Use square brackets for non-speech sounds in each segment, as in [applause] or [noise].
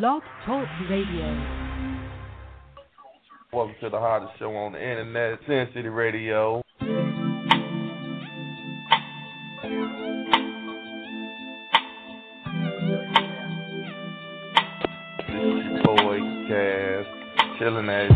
Blog Talk Radio. Welcome to the hottest show on the internet, Sin City Radio. This boy Cass, chilling as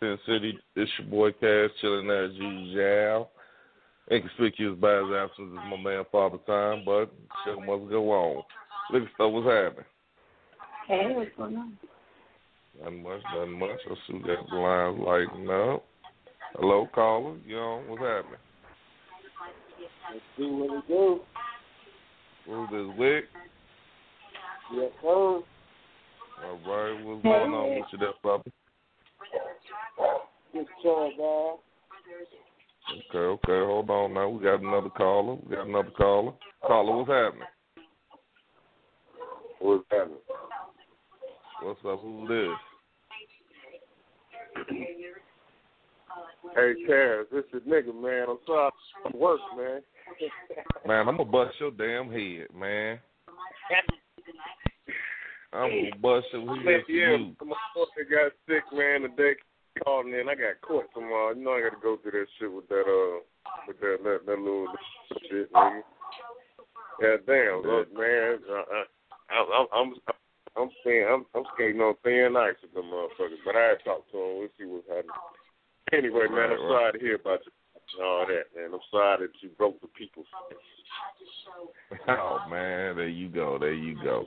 Sin City. It's your boy Cass, chilling as usual. Inconspicuous by his absence is my man Father Time, but show must go on. Look at stuff what's happening. Hey, what's going on? Nothing much, nothing much. I see that the lines lighting up. Hello, caller. You know, what's happening? Let's see what we do. Who's this, Wick? Yes, sir. All right, what's going on with you there, Papa? Just chill, man. Okay, okay, hold on now. We got another caller. We got another caller. Caller, what's happening? What's happening? What's up? Who's this? Hey, Cass, this is nigga, man. I'm sorry I'm work, man. Man, I'm gonna bust your damn head, man. I'm gonna bust head for yeah, you. my daughter got sick, man. The day called me, and I got caught tomorrow. You know, I got to go through that shit with that, uh, with that that, that little shit, nigga. Yeah, damn, look, man. I, I, I'm I'm I'm staying. I'm, I'm skating on thin ice with them motherfuckers. But I talked to him. We'll see what's happening. Anyway, man, I'm sorry to hear about you all that, man. I'm sorry that you broke the people's. [laughs] Oh man, there you go, there you go.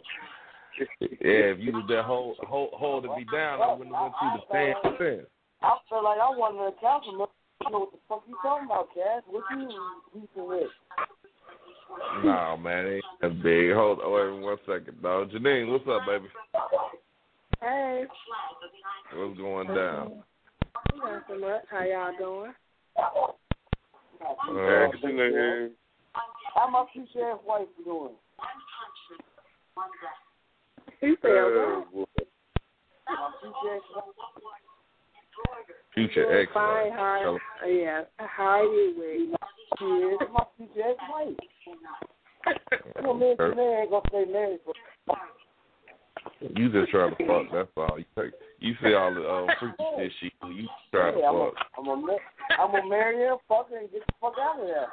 Yeah, if you was there hold, hold, holding me down, I wouldn't have went through the same thing. I feel like I wasn't a councilman. I don't know what the fuck you talking about, Cass. What you beefing with? No, man, it ain't that big. Hold on, wait one second, dog. Janine, what's up, baby? Hey, What's going down? nothing much. How y'all doing? Uh, Action here. How my future ass wife doing? He said Uh, what? Future ass [laughs] future ex. Fine, how? Yeah, how are you with? Yeah, my future ass wife. Well, me and Janae ain't gonna stay married for. You just trying to fuck. That's all. You take. You see all the uh, freaky shit she do. You trying to Yeah, I'm fuck. a, I'm a, ma- I'm gonna marry her, fuck her, and get the fuck out of there.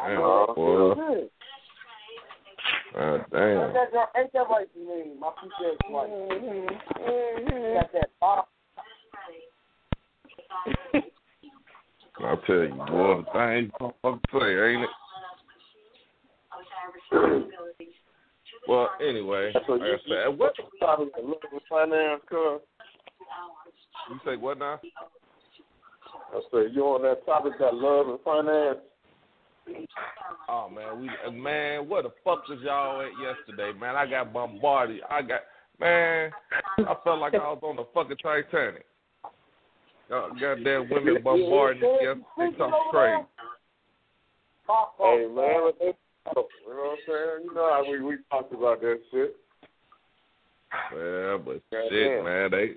I Damn, know, boy. Good. Uh, Ain't damn. that, girl- ain't that right to me? My future ass wife. Mm-hmm. Mm-hmm. Got that pop. [laughs] I tell you, boy, the things you fucking say, ain't it? [clears throat] Well, anyway, like I said, what you talking about love and finance, cuz? you say? What now? I said you on that topic that love and finance. Oh man, we uh, man, where the fuck was y'all at yesterday, man? I got bombarded. I got man, I felt like I was on the fucking Titanic. Uh, goddamn women bombarding us yesterday, talking crazy. Hey man, what they, you know what I'm saying? You know how we we talked about that shit. Yeah, but Goddamn. shit, man, they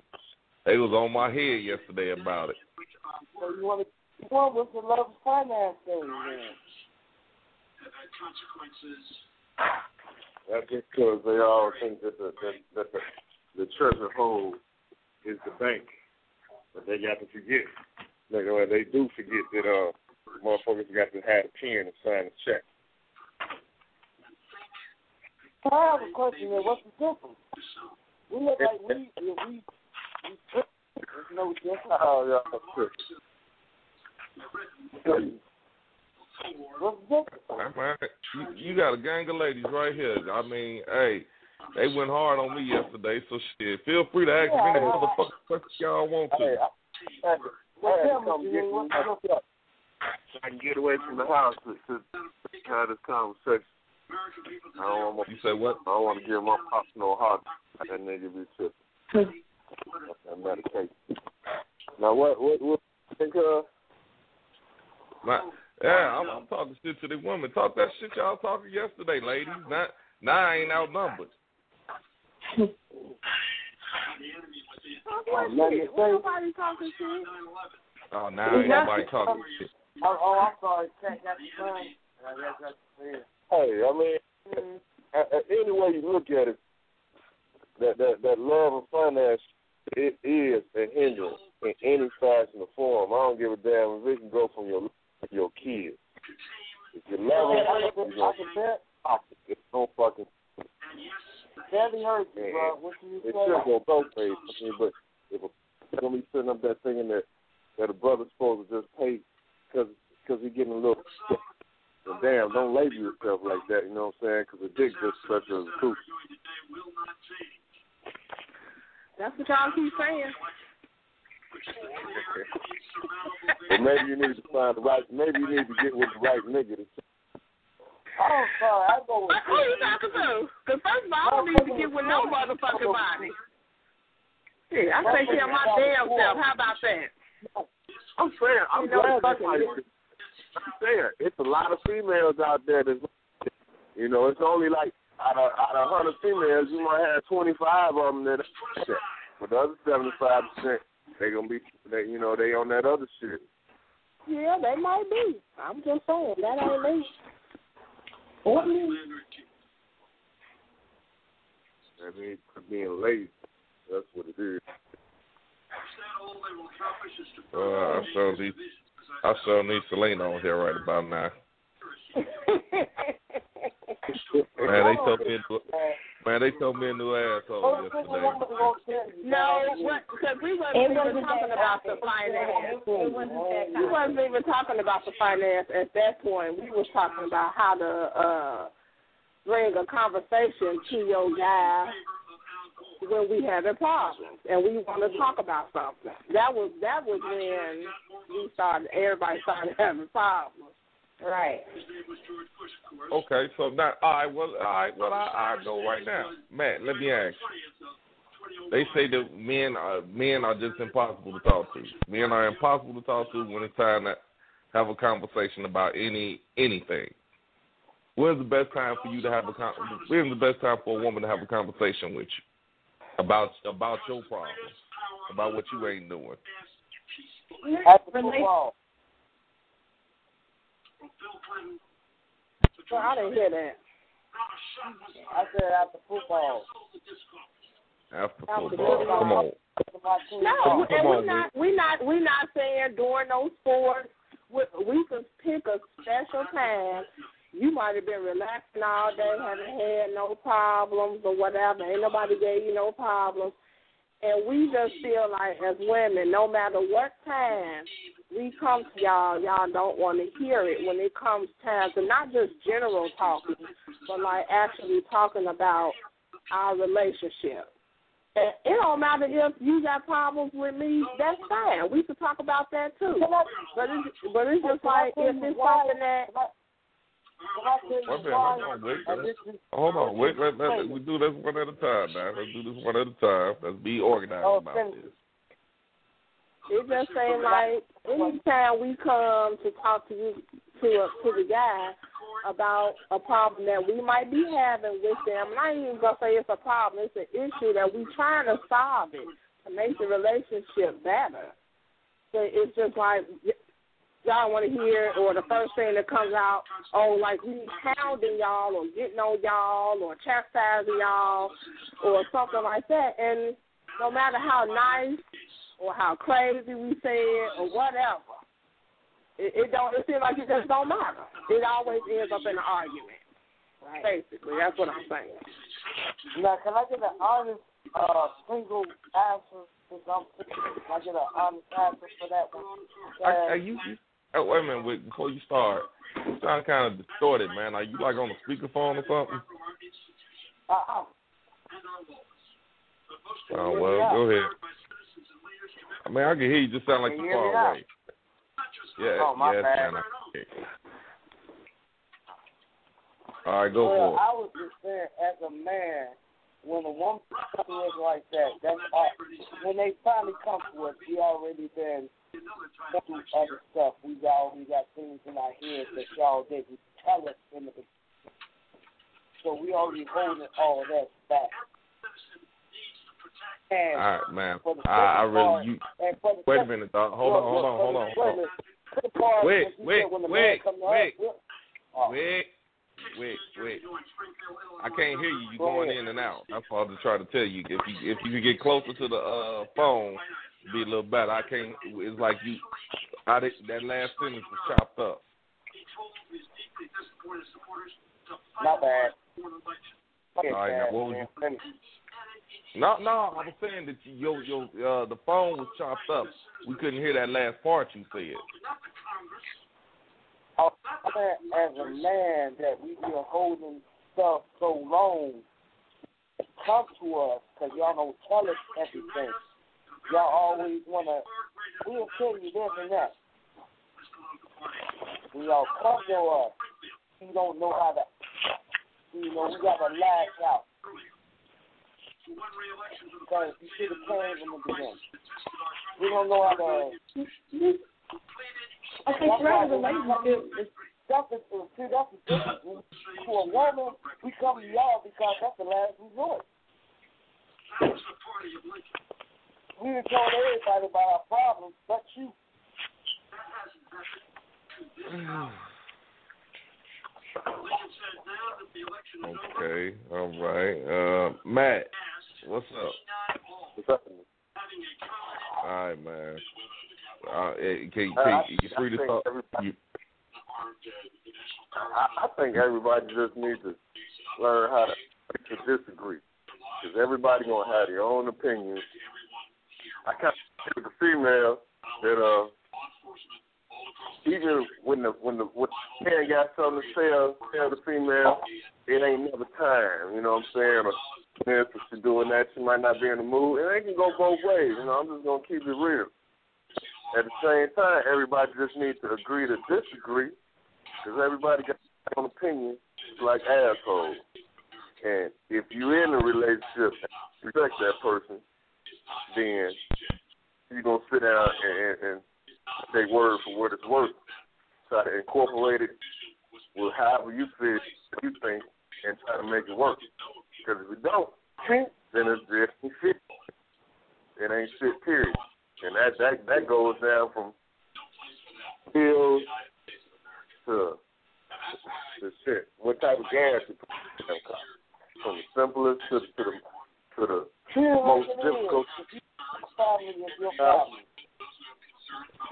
they was on my head yesterday about it. So you want to, you want the love finance thing, man? That's just because they all think that the that, that the, the treasure hold is the bank, but they got to forget. They, well, they do forget that uh motherfuckers got to have a pen and sign a check. I have a question there. What's the difference? We look like we, we, we, we there's no difference. Oh, y'all tripping. What's the difference? Hey, man, you, you got a gang of ladies right here. I mean, hey, they went hard on me yesterday, so shit. Feel free to ask me any motherfucking questions y'all want to. Hey, I, I, had to, Well, I had tell to me, come Jimmy, get what's I, the difference? I can get away from the house to, to have this conversation. I don't want You say what? I don't want to give my pops no heart. That nigga be tripping. That medication. Now what what what think uh My, yeah, I'm, I'm talking shit to the women. Talk that shit y'all talking yesterday, ladies. Not, now I ain't outnumbered. What shit? Nobody talking shit? Oh, now ain't nobody talking shit. Oh, oh, I'm sorry. Cat got the son. I guess that's fair. hey, I mean Mm-hmm. a- a- any way you look at it, that that that love and finance it is a hindrance in any fashion or form. I don't give a damn if it can go from your your kids. If you love them, I you can, I can bet. stop it. It's no fucking Daddy hurt you, bro. What you It say? should go both ways. I mean, but if a be sitting up there thinking that that a brother's supposed to just pay because because he's getting a little, well, damn, don't label yourself like that. You know what I'm saying? Because a dick just such a truth. That's what y'all keep saying. But maybe you need to find the right. Maybe you need to get with the right nigga. To, Oh, sorry. I go with But who you talking to? Because first of all, I don't need to get with no motherfucking body. Yeah, I take care of my damn self. How about that? I'm saying, I'm You know, glad fucking somebody. I'm saying, it's a lot of females out there that's, you know, it's only like out of out of hundred females, you might have 25 of them that, are that. but the other 75 percent, they gonna be, they, you know, they on that other shit. Yeah, they might be. I'm just saying that ain't me. What me? That means being lazy. That's what it is. Uh, I still need, I still need Selena on here right about now. Man, they told me, man, they told me a new asshole yesterday. No, because we wasn't It even wasn't talking about the finance. Wasn't We wasn't even talking about the finance at that point. We was talking about how to uh bring a conversation to your guy when we having problems and we want to talk about something. That was that was when we started. Everybody started having problems. Right. Okay, so now, all right, well, all right, well, I I go right now, Matt. Let me ask. They say that men are men are just impossible to talk to. Men are impossible to talk to when it's time to have a conversation about any anything. When's the best time for you to have a con- When's the best time for a woman to have a conversation with you about about your problems, about what you ain't doing? At the Relate- football. So I didn't hear that. I said after football. After After football, come on. After my team No. And on, we not we not we not saying during those sports. We, we could pick a special time. You might have been relaxing all day, haven't had no problems or whatever. Ain't nobody gave you no problems. And we just feel like as women, no matter what time we come to y'all, y'all don't want to hear it when it comes time to not just general talking, but like actually talking about our relationship. And it don't matter if you got problems with me, that's fine. We could talk about that too. But it's but it's just like if it's something that Can I tell you Wait a minute, hold on, wait, let's- Hold on, wait, let, let, we do this one at a time now. Let's do this one at a time. Let's be organized Oh, about this. it just seems like anytime we come to talk to you to a, to the guy about a problem that we might be having with them, and I'm not even gonna say it's a problem, it's an issue that we trying to solve it to make the relationship better. So it's just like y'all want to hear, or the first thing that comes out, oh, like we hounding y'all, or getting on y'all, or chastising y'all, or something like that. And no matter how nice or how crazy we say it, or whatever, it, it don't. It seems like it just don't matter. It always ends up in an argument. Right. Basically, that's what I'm saying. Now, can I get an honest uh, single answer? Since I'm Can I get an honest answer for that one? Are, are you? Oh, wait a minute. Wait, before you start, you sound kind of distorted, man. Are you like on a speakerphone or something? Uh-uh. Oh well, go ahead. I mean, I can hear you. Just sound like you're you hear me far away. Yeah, Oh, my yeah, bad. man. All right, go well, for it. I was just saying, as a man, when a woman us like that, that's all, when they finally come to us, we already been other stuff. We already got things in our heads that y'all didn't tell us in the beginning. So we already holding all that back. And All right, man. I, I really you. Wait a minute, dog. Hold on, hold on, hold on. Wait Hold on. Wait, wait, wait, wait. Wait, wait, wait. I can't hear you. You're going in and out. That's all I'm trying to tell you. If you if you could get closer to the uh phone, be a little better. I can't. It's like you. I did, that last sentence was chopped up. My bad. All right, now what was you? No, no. I was saying that your your uh the phone was chopped up. We couldn't hear that last part you said. I'm as a man that we been holding stuff so long, come to us because y'all don't tell us everything. Y'all always wanna we'll tell you this and that. When y'all come to us, we don't know how to you know, we gotta lash out. Because you should have came from the beginning. We don't know how to so that was a relationship. That's the see, that's the difference. To a woman, we come to y'all because that's the last resort. We done told everybody about our problems, but you. Okay, all right. Uh, Matt, what's up? What's up? All right, man. Uh, eh, can, Uh, can, you free I to talk? You, I, I think everybody just needs to learn how to, to disagree. Because everybody gonna have their own opinions. I kind of with the female that uh even when the when the when the man got something to tell tell the female, it ain't never time. You know what I'm saying? Or if she's doing that, she might not be in the mood, and it can go both ways. You know, I'm just gonna keep it real. At the same time, everybody just needs to agree to disagree, because everybody got their own opinion, like assholes. And if you're in a relationship, respect that person, then you're gonna sit down and, and, and take word for what it's worth. Try to incorporate it with however you feel, you think, and try to make it work. Because if you don't, then it's just shit. [laughs] It ain't shit. Period. And that that that goes down from pills to to shit. What type of gas you put in them? From the simplest to, to the to the most difficult. Family is your family.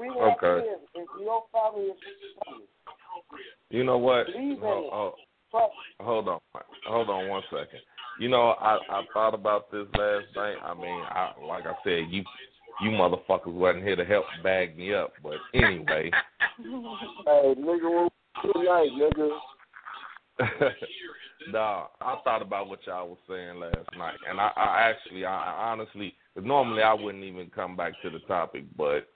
Okay. like it is. If your family is your family. You know what? Believe in Ho- it. ho- Trust hold on, hold on one second. You know, I I thought about this last night. I mean, I like I said, you you motherfuckers wasn't here to help bag me up, but anyway. Hey, nigga, good night, nigga. [laughs] nah, I thought about what y'all was saying last night, and I, I actually, I, I honestly, normally I wouldn't even come back to the topic, but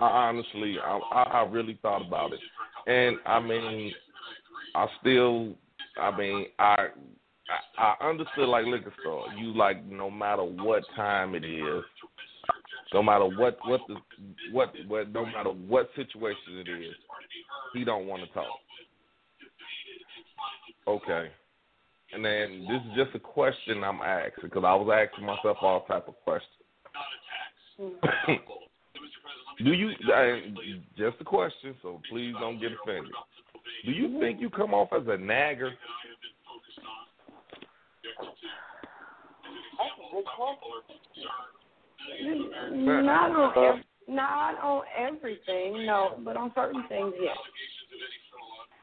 I honestly, I, I, I really thought about it, and I mean, I still, I mean, I, I, I understood like liquor store. You like no matter what time it is, no matter what what the what what no matter what situation it is, he don't want to talk. Okay. And then this is just a question I'm asking because I was asking myself all type of questions. [coughs] Do you? Just a question, so please don't get offended. Do you think you come off as a nagger? Not on ev- not on everything, no, but on certain things, yes.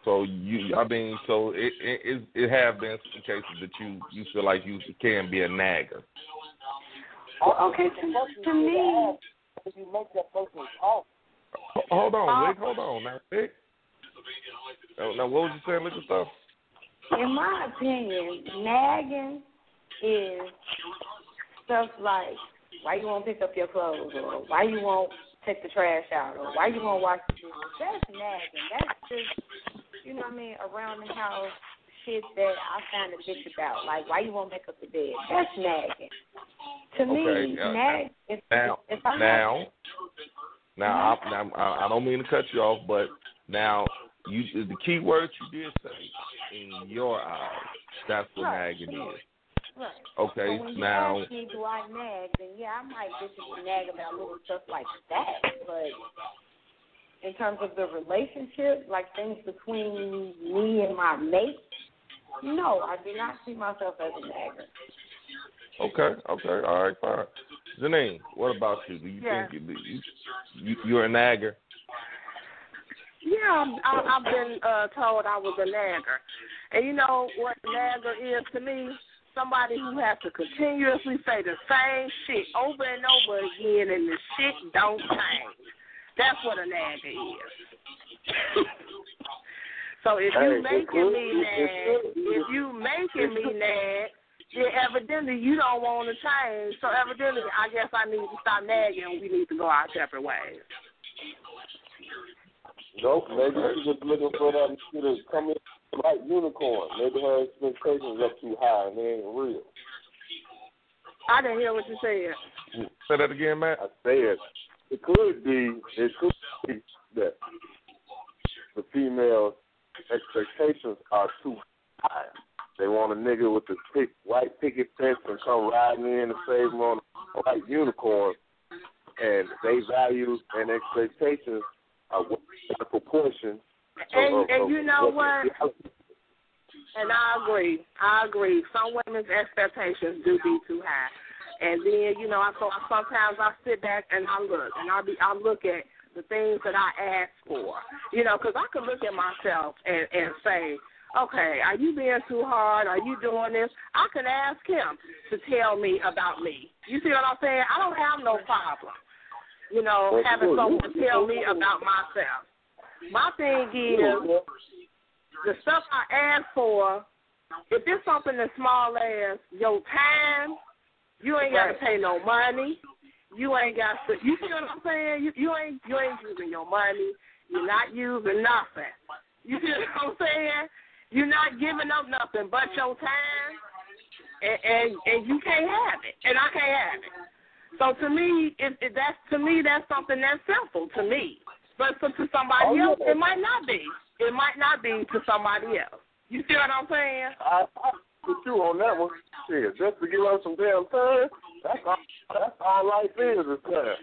So you, I mean, so it it it, have been some cases that you you feel like you can be a nagger. Well, oh, okay, to, to me, If you make that person talk, Hold on, Vic. Um, hold on, now, Vic. Now, now, what was you saying, little stuff? in my opinion, nagging is stuff like why you won't pick up your clothes or why you won't take the trash out or why you won't wash the dishes. That's nagging. That's just you know what I mean, around the house shit that I find a bitch about. Like why you won't make up the bed. That's nagging. To me, Okay, yeah. nag if Now, if I now, now, I, now, I I don't mean to cut you off, but now you the key words you did say in your eyes. That's what Right. nagging is. Right. Okay, so when you now, ask me, do I nag? Then yeah, I might and nag about little stuff like that. But in terms of the relationship, like things between me and my mate, no, I do not see myself as a nagger. okay, okay, all right, fine. Janine, what about you? Do you Yeah. think you, you, you you're a nagger? Yeah, I, I've been uh, told I was a nagger. And you know what a nagger is to me? Somebody who has to continuously say the same shit over and over again and the shit don't change. That's what a nagger is. [laughs] so if you making me nag, if you making me nag, then evidently you don't want to change. So evidently, I guess I need to stop nagging and we need to go our separate ways. Nope, maybe she's just looking for that nigga to come in like unicorn. Maybe her expectations up too high and they ain't real. I didn't hear what you said. Say that again, Matt. I said it could be it could be that the female's expectations are too high. They want a nigga with the pick, white picket fence and come riding in and save them on a white unicorn, and they values and expectations are way in proportion. And, of, of, and you of know what? And I agree. I agree. Some women's expectations do be too high. And then, you know, I so sometimes I sit back and I look and I be I look at the things that I ask for. You know, because I could look at myself and and say, okay, are you being too hard? Are you doing this? I can ask him to tell me about me. You see what I'm saying? I don't have no problem, you know, having someone tell me about myself. My thing is the stuff I ask for. If it's something as small as your time, you ain't got to pay no money. You ain't got to. You see what I'm saying? You, you ain't you ain't using your money. You're not using nothing. You see what I'm saying? You're not giving up nothing but your time, and and, and you can't have it, and I can't have it. So to me, it, it, that's to me that's something that's simple to me. But for, to somebody Oh, else, yeah. it might not be. It might not be to somebody else. You see what I'm saying? I, I with you on that one. Shit, just to give us some damn time. That's all. That's all life is is time.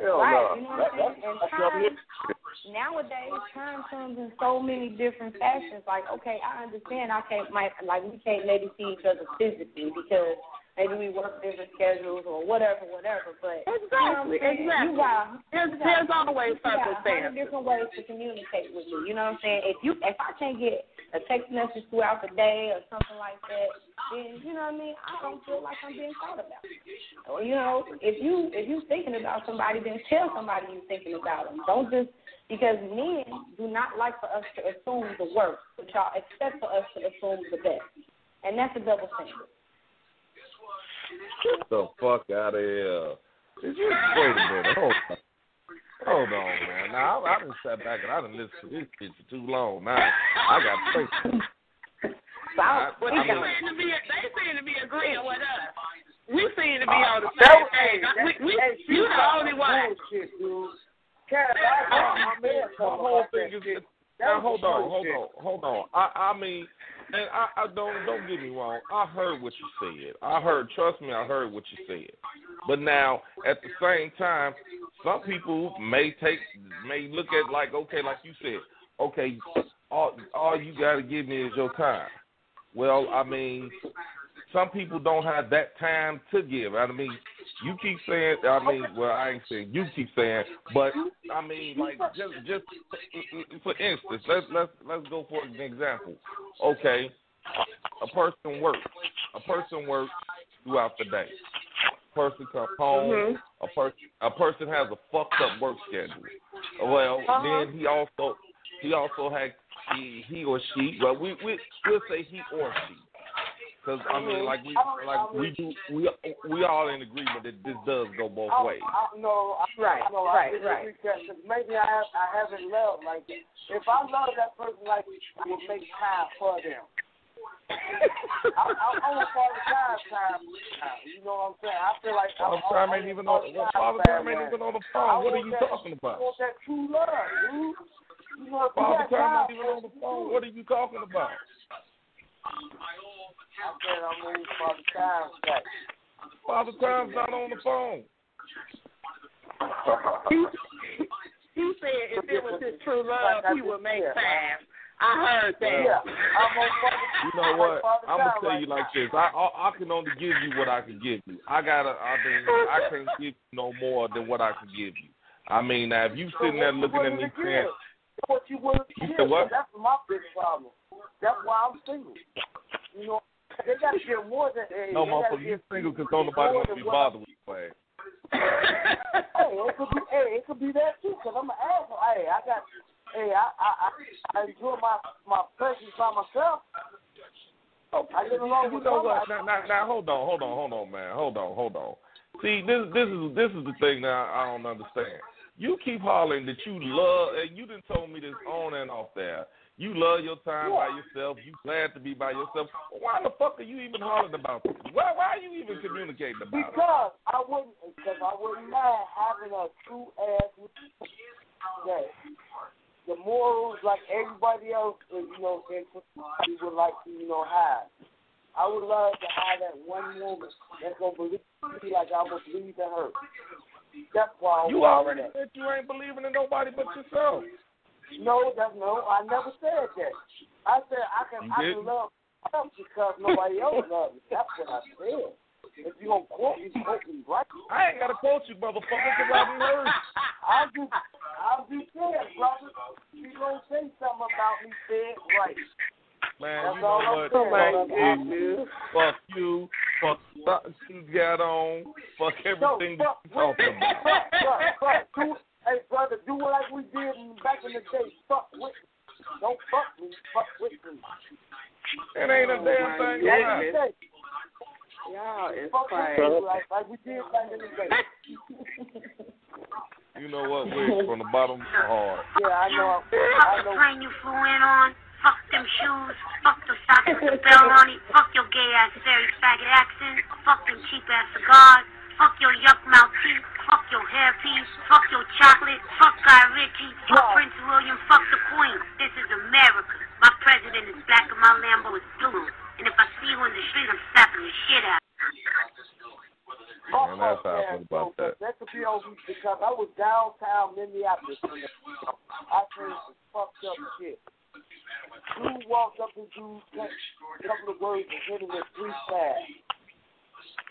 Hell Right, no. you know what I'm saying? And time, nowadays, time comes in so many different fashions. Like, okay, I understand I can't, might, like, we can't maybe see each other physically because maybe we work different schedules or whatever, whatever. But you know Exactly, exactly. You got, There's you got, there's always you circumstances. different ways to communicate with me. You know what I'm saying? If you, if I can't get a text message throughout the day or something like that, then you know what I mean. I don't feel like I'm being thought about. Or you know, if you if you thinking about somebody, then tell somebody you're thinking about them. Don't just because men do not like for us to assume the worst, but y'all expect for us to assume the best, and that's a double standard. Get the fuck out of here. Did you wait a minute? Hold on. Hold on, man. Now I, I done sat back and I done listened to this shit for too long. Now I got to think. I, Well, I they mean, seem to be they seem to be agreeing with us. We seem to be uh, on the same page. We, we, hey, you the only one. Bullshit, dude. Cat, I got my man my talking whole thing is now hold on, hold on, hold on. I I mean, and I, I don't don't get me wrong. I heard what you said. I heard. Trust me, I heard what you said. But now, at the same time, some people may take may look at like okay, like you said, okay, all all you got to give me is your time. Well, I mean, some people don't have that time to give. I mean, you keep saying. I mean, well, I ain't saying you keep saying, but I mean, like just just for instance, let's let's let's go for an example. Okay, a person works. A person works throughout the day. A person comes home. Mhm. A person a person has a fucked up work schedule. Well, Uh-huh. then he also he also had he, he or she. Well, we we we'll say he or she. Because I mean, mm-hmm. like we like we do we we all in agreement that this does go both ways. I, no, I, Right, no, right, I right. disagree that 'cause maybe I have, I haven't loved like that. If I love that person like I would make time for them. [laughs] I, I, I want Father Time time. You know what I'm saying? I feel like Father I, Time I, ain't even on. Well, Father Time ain't even on the phone. What are you talking about? I about? want that true love, dude. You know, Father Time time not even on the phone. What are you talking about? I said I'm moving Father Time back. Father Time's not on the phone. He, he said if it was his true love, he would make time. I heard that. Yeah, I'm on Father You know what? I'm gonna tell you like this. I, I I can only give you what I can give you. I gotta. I mean, I can't give you no more than what I can give you. I mean, now if you sitting there looking at me saying, what you willing to give. That's my big problem. That's why I'm single. You know, they got to get more than hey, "No, motherfucker, you get single because don't nobody want to be bothered with you." man." [laughs] Hey, it could be. Hey, it could be that too. Cause I'm an asshole. Hey, I got. Hey, I I I, I enjoy my my presence by myself. Oh I get along You with know what? Now, now, now, hold on, hold on, hold on, man, hold on, hold on. See, this, this is, this is the thing that I don't understand. You keep hollering that you love, and you done told me this on and off there. You love your time by yourself. You glad to be by yourself. Why the fuck are you even hollering about this? Why, why are you even communicating about it? Because I wouldn't, because I wouldn't mind having a true ass that the morals like everybody else, is, you know, in society would like to, you know, have. I would love to have that one woman that's gonna believe me like I would believe in her. That's why I You already that. said you ain't believing in nobody but yourself. No, that's no. I never said that. I said I can You I didn't? can love myself because nobody else loves me. That's what I said. If you gonna quote me, quote me right. I ain't gotta quote you, motherfucker, because I done heard. I'm just, I'm just saying, brother. You gonna say something about me, say it right. Man, That's you know what? Fuck you. Fuck you. Fuck socks you got on. Fuck everything so, that you talking about. Fuck, fuck, fuck. [laughs] Do, hey, brother, do it like we did back in the day. Fuck with me. Don't fuck me. Fuck with me. It ain't a damn oh, my thing Back about in it. the day. Y'all is Fuck with crazy. me like, like we did back in the day. [laughs] You know what, Wick? From the bottom of my heart. Yeah, I know. Fuck the plane you flew in on. Fuck them shoes. Fuck the socks with the bell on it. Fuck your gay ass fairy faggot accent. Fuck them cheap ass cigars. Fuck your yuck mouth teeth. Fuck your hairpiece. Fuck your chocolate. Fuck Guy Ritchie. Fuck Prince William. Fuck the Queen. This is America. My president is black and my Lambo is blue. And if I see you in the street, I'm slapping the shit out. Oh, and that's how I feel about that. That could be over because I was downtown Minneapolis. I seen some fucked up shit. Dude walked up to dude, a couple of words, and hit him with three stabs.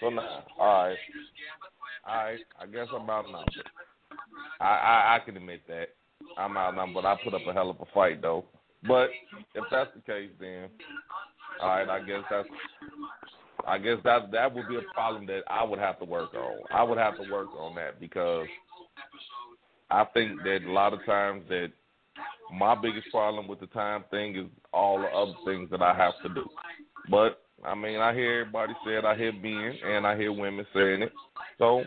So now, all right, all right. I guess I'm outnumbered. I, I I can admit that I'm outnumbered. But I put up a hell of a fight though. But if that's the case, then all right. I guess that's. I guess that that would be a problem that I would have to work on. I would have to work on that because I think that a lot of times that my biggest problem with the time thing is all the other things that I have to do. But I mean, I hear everybody say it. I hear men and I hear women saying it. So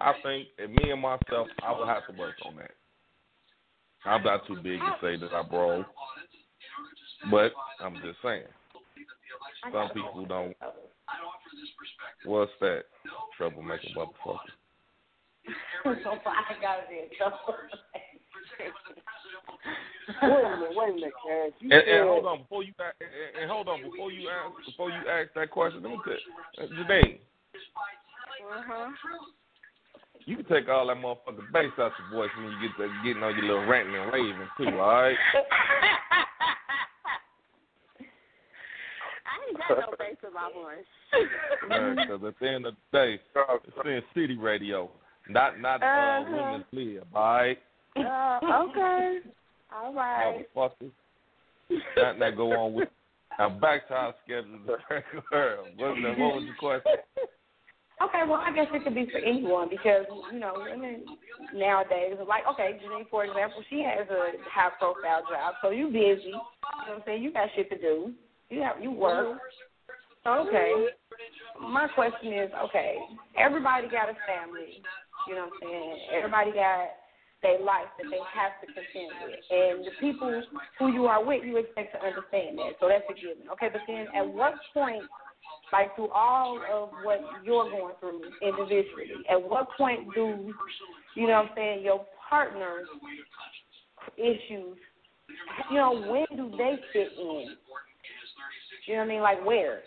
I think if me and myself, I would have to work on that. I'm not too big to say that I broke, but I'm just saying. Some people don't. What's that? Troublemaker motherfucker. [laughs] I got it. Wait a minute, wait a minute, Cash. You And, said, and hold on before you a- and, and hold on before you ask before you ask that question. Let me tell Janine, Uh-huh. you can take all that motherfucking bass out your voice when you get to getting on your little ranting and raving too. All right. [laughs] I ain't got no bass in my voice. [laughs] Because at the end of the day, it's Sin City radio, not not uh, Uh-huh. women's lib. All right, Uh, okay. All right. motherfuckers. [laughs] Nothing that go on with. Now back to our schedule. Girl. [laughs] What, was the- what was the question? Okay, well, I guess it could be for anyone because you know women nowadays are like, okay, Janine, for example, she has a high profile job, so you busy. You know what I'm saying? You got shit to do. You have you work. Okay. My question is, okay, everybody got a family. You know what I'm saying? Everybody got their life that they have to contend with, and the people who you are with, you expect to understand that. So that's a given. Okay, but then at what point like through all of what you're going through individually, at what point do you know what I'm saying, your partner's issues you know, when do they fit in? You know what I mean? Like where?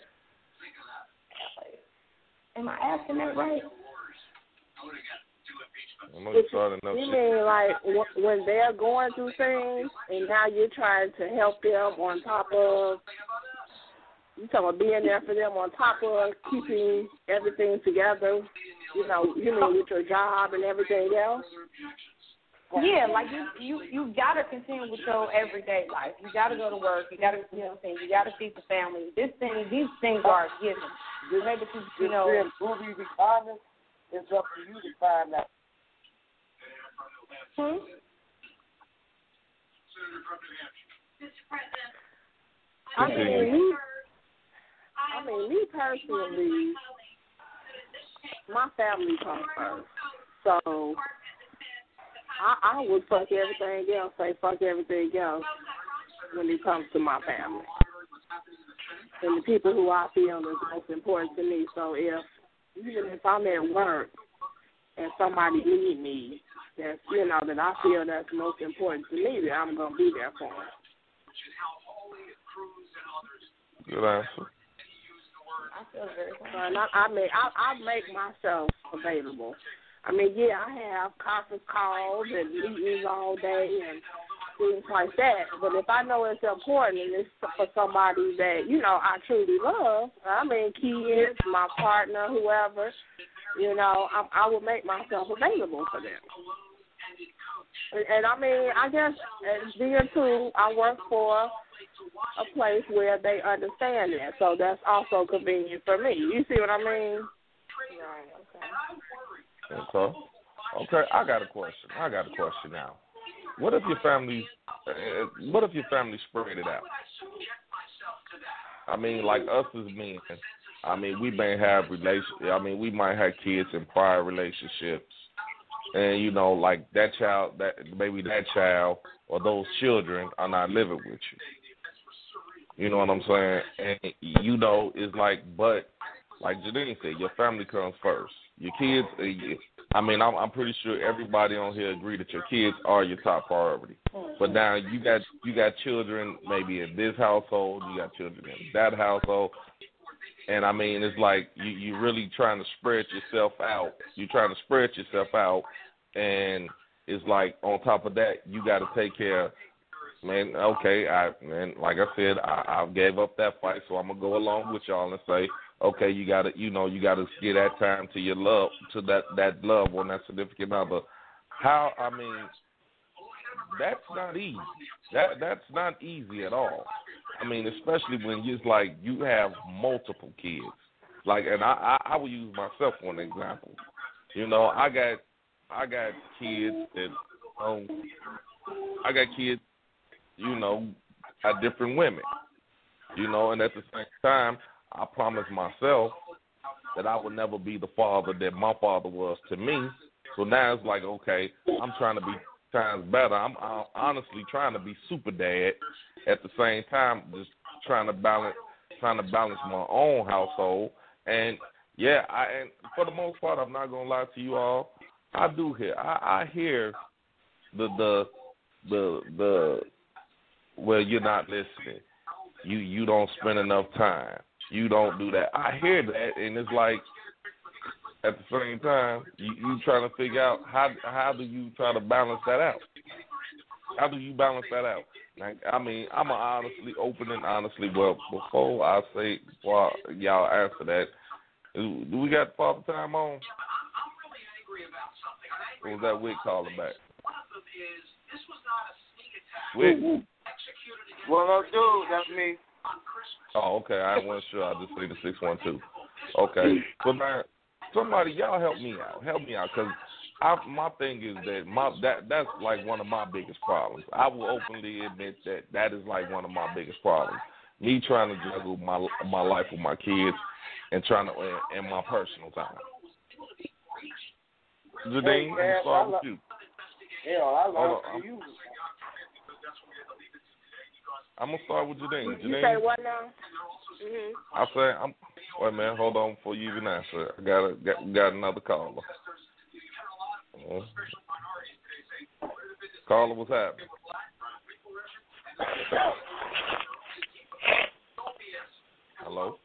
Am I asking that right? I you're starting up You shit. mean like when they're going through things and now you're trying to help them on top of you talking about being there for them on top of keeping everything together, you know, you mean with your job and everything else? Yeah, like you you you gotta continue with your everyday life. You gotta go to work. You gotta you know what I'm saying. You gotta feed the family. This thing, these things are a given. Maybe you you know. Then, Ruby, be honest, it's up to you to find out. Hmm? I mean, me, I mean, me personally, my family comes first. So I, I would fuck everything else, say fuck everything else when it comes to my family. And the people who I feel is most important to me. So if, even if I'm at work and somebody need me, that's you know that I feel that's most important to me, that I'm gonna be there for them. Good answer. I feel very So, and I, I mean, I, I make myself available. I mean, yeah, I have conference calls and meetings all day and things like that. But if I know it's important and it's for somebody that you know I truly love, I mean, kids, my partner, whoever, you know, I, I will make myself available for them. And, and I mean, I guess as being too, I work for a place where they understand that, so that's also convenient for me. You see what I mean? Right. Okay. Okay. Okay, I got a question. I got a question now. What if your family? Uh, what if your family spread it out? I mean, like us as men. I mean, we may have relation. I mean, we might have kids in prior relationships, and you know, like that child, that maybe that child or those children are not living with you. You know what I'm saying? And you know, it's like, but like Janine said, your family comes first. Your kids. uh, I mean, I'm, I'm pretty sure everybody on here agree that your kids are your top priority. But now you got you got children maybe in this household, you got children in that household, and I mean, it's like you you really trying to spread yourself out. You're trying to spread yourself out, and it's like on top of that, you got to take care. Man, okay, I man, like I said, I, I gave up that fight, so I'm gonna go along with y'all and say, okay, you gotta, you know, you gotta give that time to your love, to that that love one, that significant other. How? I mean, that's not easy. That that's not easy at all. I mean, especially when it's like you have multiple kids. Like, and I I, I will use myself for an example. You know, I got I got kids that um I got kids, you know, are different women. You know, and at the same time, I promised myself that I would never be the father that my father was to me. So now it's like, okay, I'm trying to be times better. I'm, I'm honestly trying to be super dad at the same time, just trying to balance, trying to balance my own household. And yeah, I and for the most part, I'm not gonna lie to you all. I do hear, I, I hear the the the the well, you're not listening. You you don't spend enough time. You don't do that. I hear that, and it's like at the same time, you you trying to figure out how how do you try to balance that out? How do you balance that out? Like, I mean, I'm honestly open and honestly. Well, before I say, before y'all answer that, do, do we got father time on? Or was that Wick calling back? Wick. What up, dude? That's me. Oh, okay. I wasn't sure. I just see the six one two. Okay. [clears throat] So now, somebody, y'all help me out. Help me out, cause I, my thing is that my that that's like one of my biggest problems. I will openly admit that that is like one of my biggest problems. Me trying to juggle my my life with my kids and trying to and, and my personal time. Jadine, I'm gonna start with you. Yeah, I love you. I'm gonna start with Jadine. You Jadine, say what now? Mhm. I say I'm. Wait man, hold on before you even answer. I got a, got got another caller. Uh, caller, what's happening? Hello.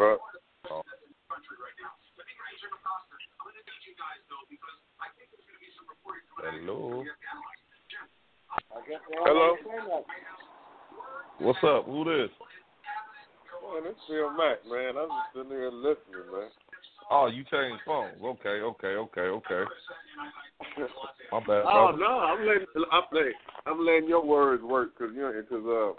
Oh. Hello. Hello. What's up? Who this? Man, this Phil Mac, man. I'm just sitting here listening, man. Oh, you changed phones. Okay, okay, okay, okay. [laughs] My bad. Oh no, I'm letting I'm letting I'm letting your words work because you know because uh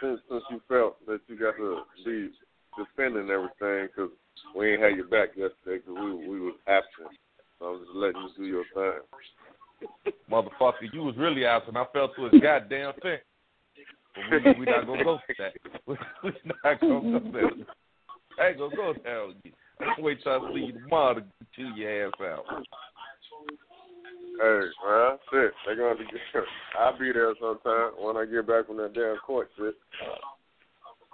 since since you felt that you got to be defending everything because we ain't had your back yesterday because we we was absent. So I'm just letting you do your thing. Motherfucker, you was really absent. I fell to his goddamn thing. But [laughs] we, we not gonna go for that. We not gonna go there. I ain't gonna go there with you. I'm gonna wait till I see you tomorrow to chew your ass out. Hey, man, shit, they gonna be. I'll be there sometime when I get back from that damn court shit.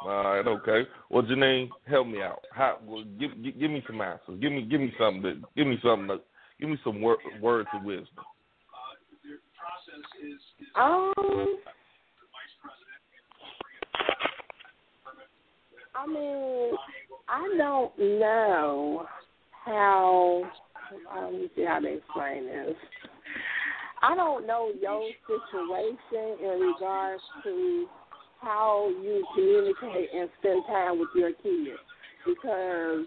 All right, okay. Well, Janine, help me out. How? Well, give, give give me some answers. Give me give me something. To, give me something. To, give me some wor- words of wisdom. Um, I mean, I don't know how. Um, let me see how to explain this. I don't know your situation in regards to how you communicate and spend time with your kids because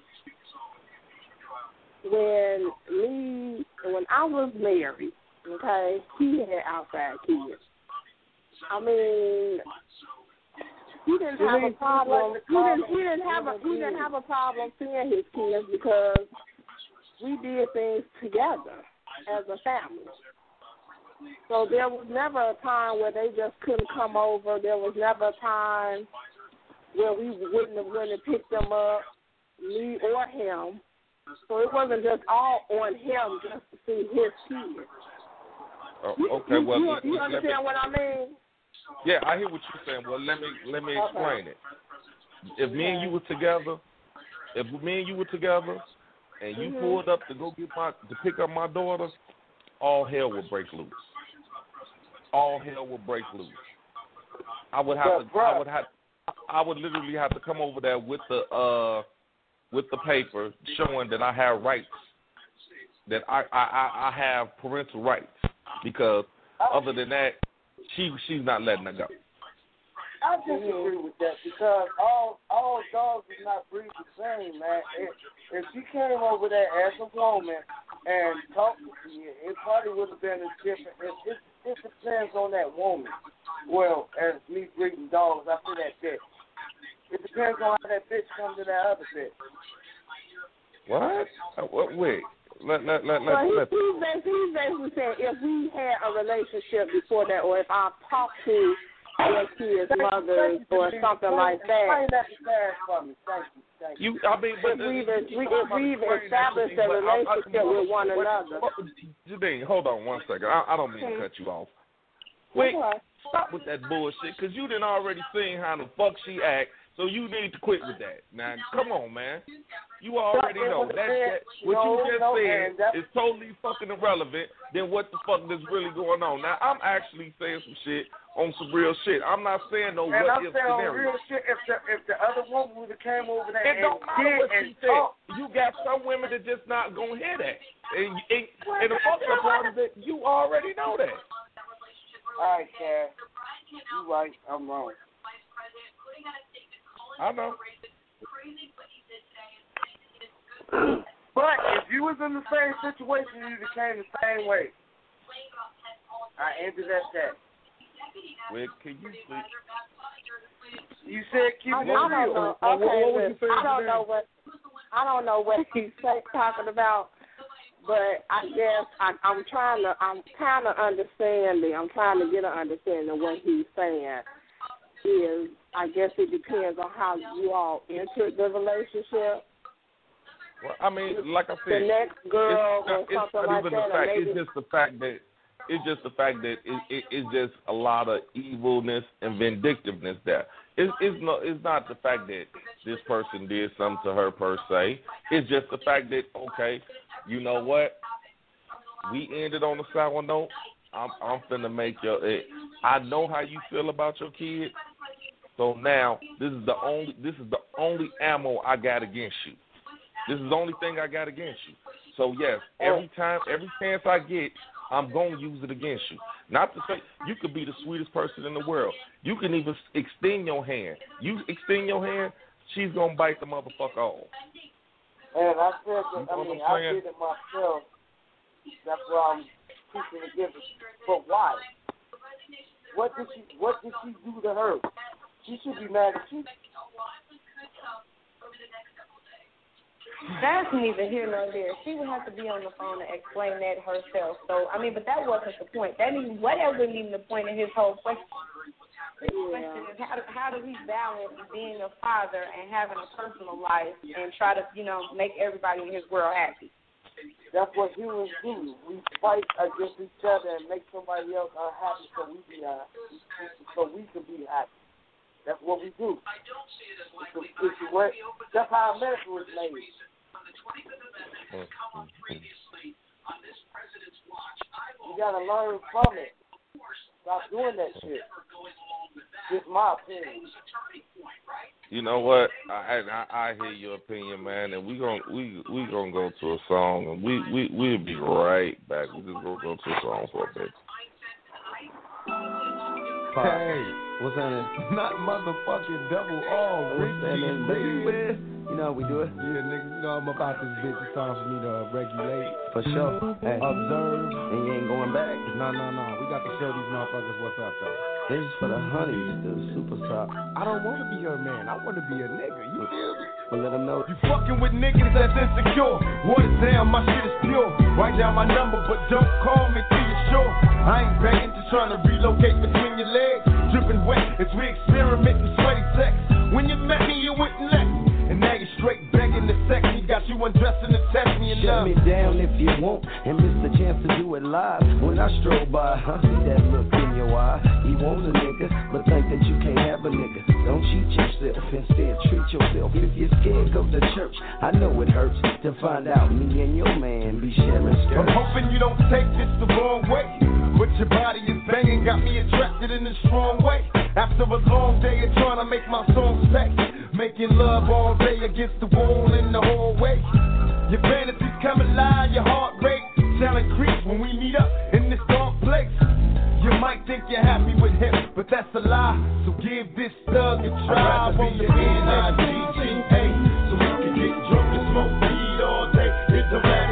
when me when I was married, okay, he had outside kids. I mean, he didn't have a problem. He didn't. He didn't have a. He didn't have a problem seeing his kids because we did things together as a family. So there was never a time where they just couldn't come over. There was never a time where we wouldn't have went and picked them up, me or him. So it wasn't just all on him just to see his kids. Oh, okay, you, well, you, let- you let me- understand what I mean? Yeah, I hear what you're saying. Well, let me let me explain it. If me and you were together, if me and you were together, and you Mhm. pulled up to go get my to pick up my daughter, all hell would break loose. All hell would break loose. I would have to. I would have. I would literally have to come over there with the uh with the paper showing that I have rights, that I I I have parental rights because other than that, she she's not letting her go. I disagree with that because all all dogs is not breed the same, man. If, if she came over there as a woman and talked to you, it probably would have been a different. It, it, it depends on that woman. Well, as me breeding dogs, I say that bitch. It depends on how that bitch comes to that other bitch. What? Uh, what wait. Let let let Well, let, he, let he's, basically, he's basically saying if we had a relationship before that, or if I talked to your kids' mothers or something like that. that to Cash for me. Thank you. Thank you. you. I mean, but If we've, uh, we, if we've established a relationship with one another. Janine, hold on one second. I, I don't mean to cut you off. Wait, Okay. stop with that bullshit, because you didn't already seen how the fuck she act, so you need to quit with that. Now, come on, man. You already know that, that what you just said is totally fucking irrelevant Then what the fuck is really going on. Now, I'm actually saying some shit on some real shit. I'm not saying no And what I'm if saying on real shit, if the if the other woman would have came over there It and don't matter what and she said. talked, You got some women that just not gonna hear that, and and, and the fucked up part is that you already know that. all right, Cash, you right, I'm wrong. I know. [clears throat] But if you was in the same situation, you'd have came the same way. I ended at that. Well, can you please? You said keep I, it I don't real. know. Okay, what- what was you saying I don't today? know what I don't know what he's talking about, but I guess I, I'm trying to. I'm kind of understanding. I'm trying to get an understanding of what he's saying. Is I guess it depends on how you all entered the relationship. Well, I mean, like I said, The next girl it's, or it's something not like even that, the fact. maybe It's just the fact that it's just the fact that it, it, it's just a lot of evilness and vindictiveness there. It's, it's no, it's not the fact that this person did something to her per se. It's just the fact that okay, you know what? We ended on a sour note. I'm I'm finna make your. It. I know how you feel about your kid. So now this is the only this is the only ammo I got against you. This is the only thing I got against you. So yes, every time, every chance I get, I'm gonna use it against you. Not to say you could be the sweetest person in the world. You can even extend your hand. You extend your hand, she's gonna bite the motherfucker off. And I said, You that, know I mean, I did it myself. That's why I'm teaching to give it. But why? What did she? What did she do to her? She should be mad at you. That's neither here nor there. She would have to be on the phone and explain that herself. So I mean, but that wasn't the point. That even whatever wasn't even the point of his whole question. His question is how do, how does he balance being a father and having a personal life and try to you know make everybody in his world happy? That's what humans do. We fight against each other and make somebody else unhappy so we be happy. So we can be happy. That's what we do. It's the, it's the way, that's how America was made. Mm-hmm. You gotta learn from it. Stop doing that shit. Just my opinion. You know what? I, I I hear your opinion, man, and we gon' we we gonna go to a song, and we we we'll be right back. We just gonna go to a song for a bit. Hey, what's happening? [laughs] Not motherfucking double R, What's happening, baby? You know how we do it? Yeah, nigga, you know I'm about this bitch. It's time for me to regulate, For sure. Hey. observe. And you ain't going back? No, no, no. We got to show these motherfuckers what's up, though. This is for the honeys, the super top. I don't want to be your man. I want to be a nigga. You feel me? Well, let them know. You fucking with niggas that's insecure. Water down, my shit is pure. Write down my number, but don't call me till you're sure. I ain't begging, just trying to relocate between your legs. Dripping wet as we experiment in sweaty sex. When you met me, you wouldn't let. And now you're straight begging to sex me. Got you undressing to test me and Shut me down if you want and miss the chance to do it live. When I stroll by, I see that look in your eye. You want a nigga, but think that you can't have a nigga. Don't cheat yourself, instead treat yourself. If you're scared, go to church. I know it hurts to find out me and your man be sharing I'm hoping you don't take this the wrong way. But your body is banging, got me attracted in a strong way. After a long day of trying to make my song stay. Making love all day against the wall in the hallway. Your fantasies come alive, your heart rate shall increase when we meet up in this dark place. You might think you're happy with him, but that's a lie. So give this thug a try. I want the N-I-G-G-A, so we can get drunk and smoke weed all day. It don't matter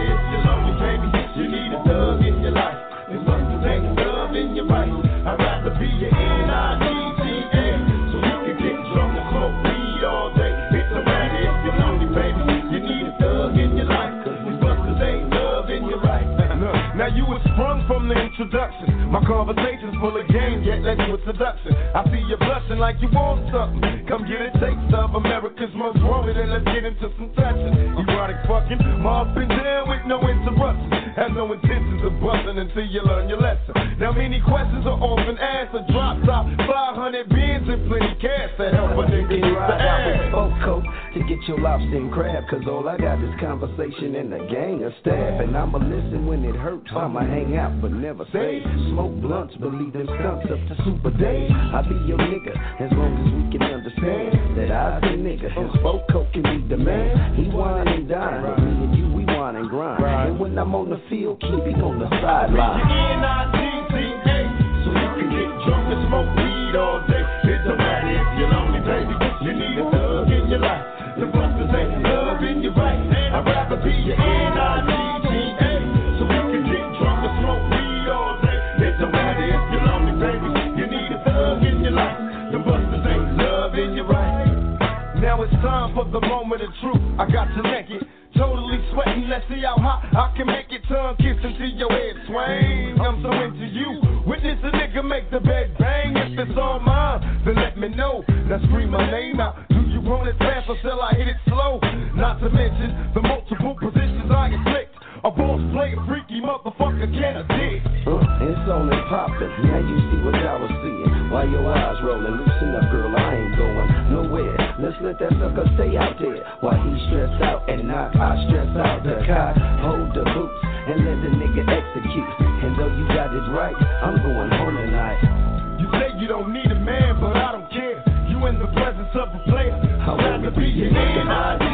My conversation's full of game, yet to a seduction. I see you blushing like you want something. Come get a taste of America's most wanted, and let's get into some touching. Erotic fucking, up and down with no interruption. Have no intentions of busting until you learn your lesson. Now many questions are often asked. A drop top, 500 Benz and plenty cash to help a nigga You use the ride out with ass. Foco to get your lobster and crab. Cause all I got is conversation and a gang of staff. And I'ma listen when it hurts. I'ma hang out but never stay. Smoke blunts, believe them stunts up to super day. I be your nigga as long as we can understand that I the nigga. And Foco can be the man. He wine and dine. But me and you, we wine grind. And when I'm on the field, keep it on the sideline. N-I-G-G-A, so you can get drunk and smoke weed all day. It don't matter if you're lonely, baby. You need a thug in your life. The busters ain't love in your right. I'd rather be your N-I-G-G-A, so we can get drunk and smoke weed all day. It don't matter if you're lonely, baby. You need a thug in your life. The busters ain't love in your right. Now it's time for the moment of truth. I got you naked, totally sweating. Let's see how hot I can make it. Tongue kiss until your head swing. I'm so into you. Witness a nigga make the bed bang. If it's all mine, then let me know. Now scream my name out. Do you want it fast or shall I hit it slow? Not to mention the multiple positions I inflict. A boss player, freaky motherfucker, can a dick. Uh, it's on and poppin'. Now you see what I was seeing. Why your eyes rollin'? Loosen up, girl. I ain't going nowhere. Let's let that sucker stay out there. While he stressed out and knock, I stress out the car. Hold the boots and let the nigga execute. And though you got it right, I'm going home tonight. You say you don't need a man, but I don't care. You in the presence of a player. I'd rather be your N-I-G-G-A.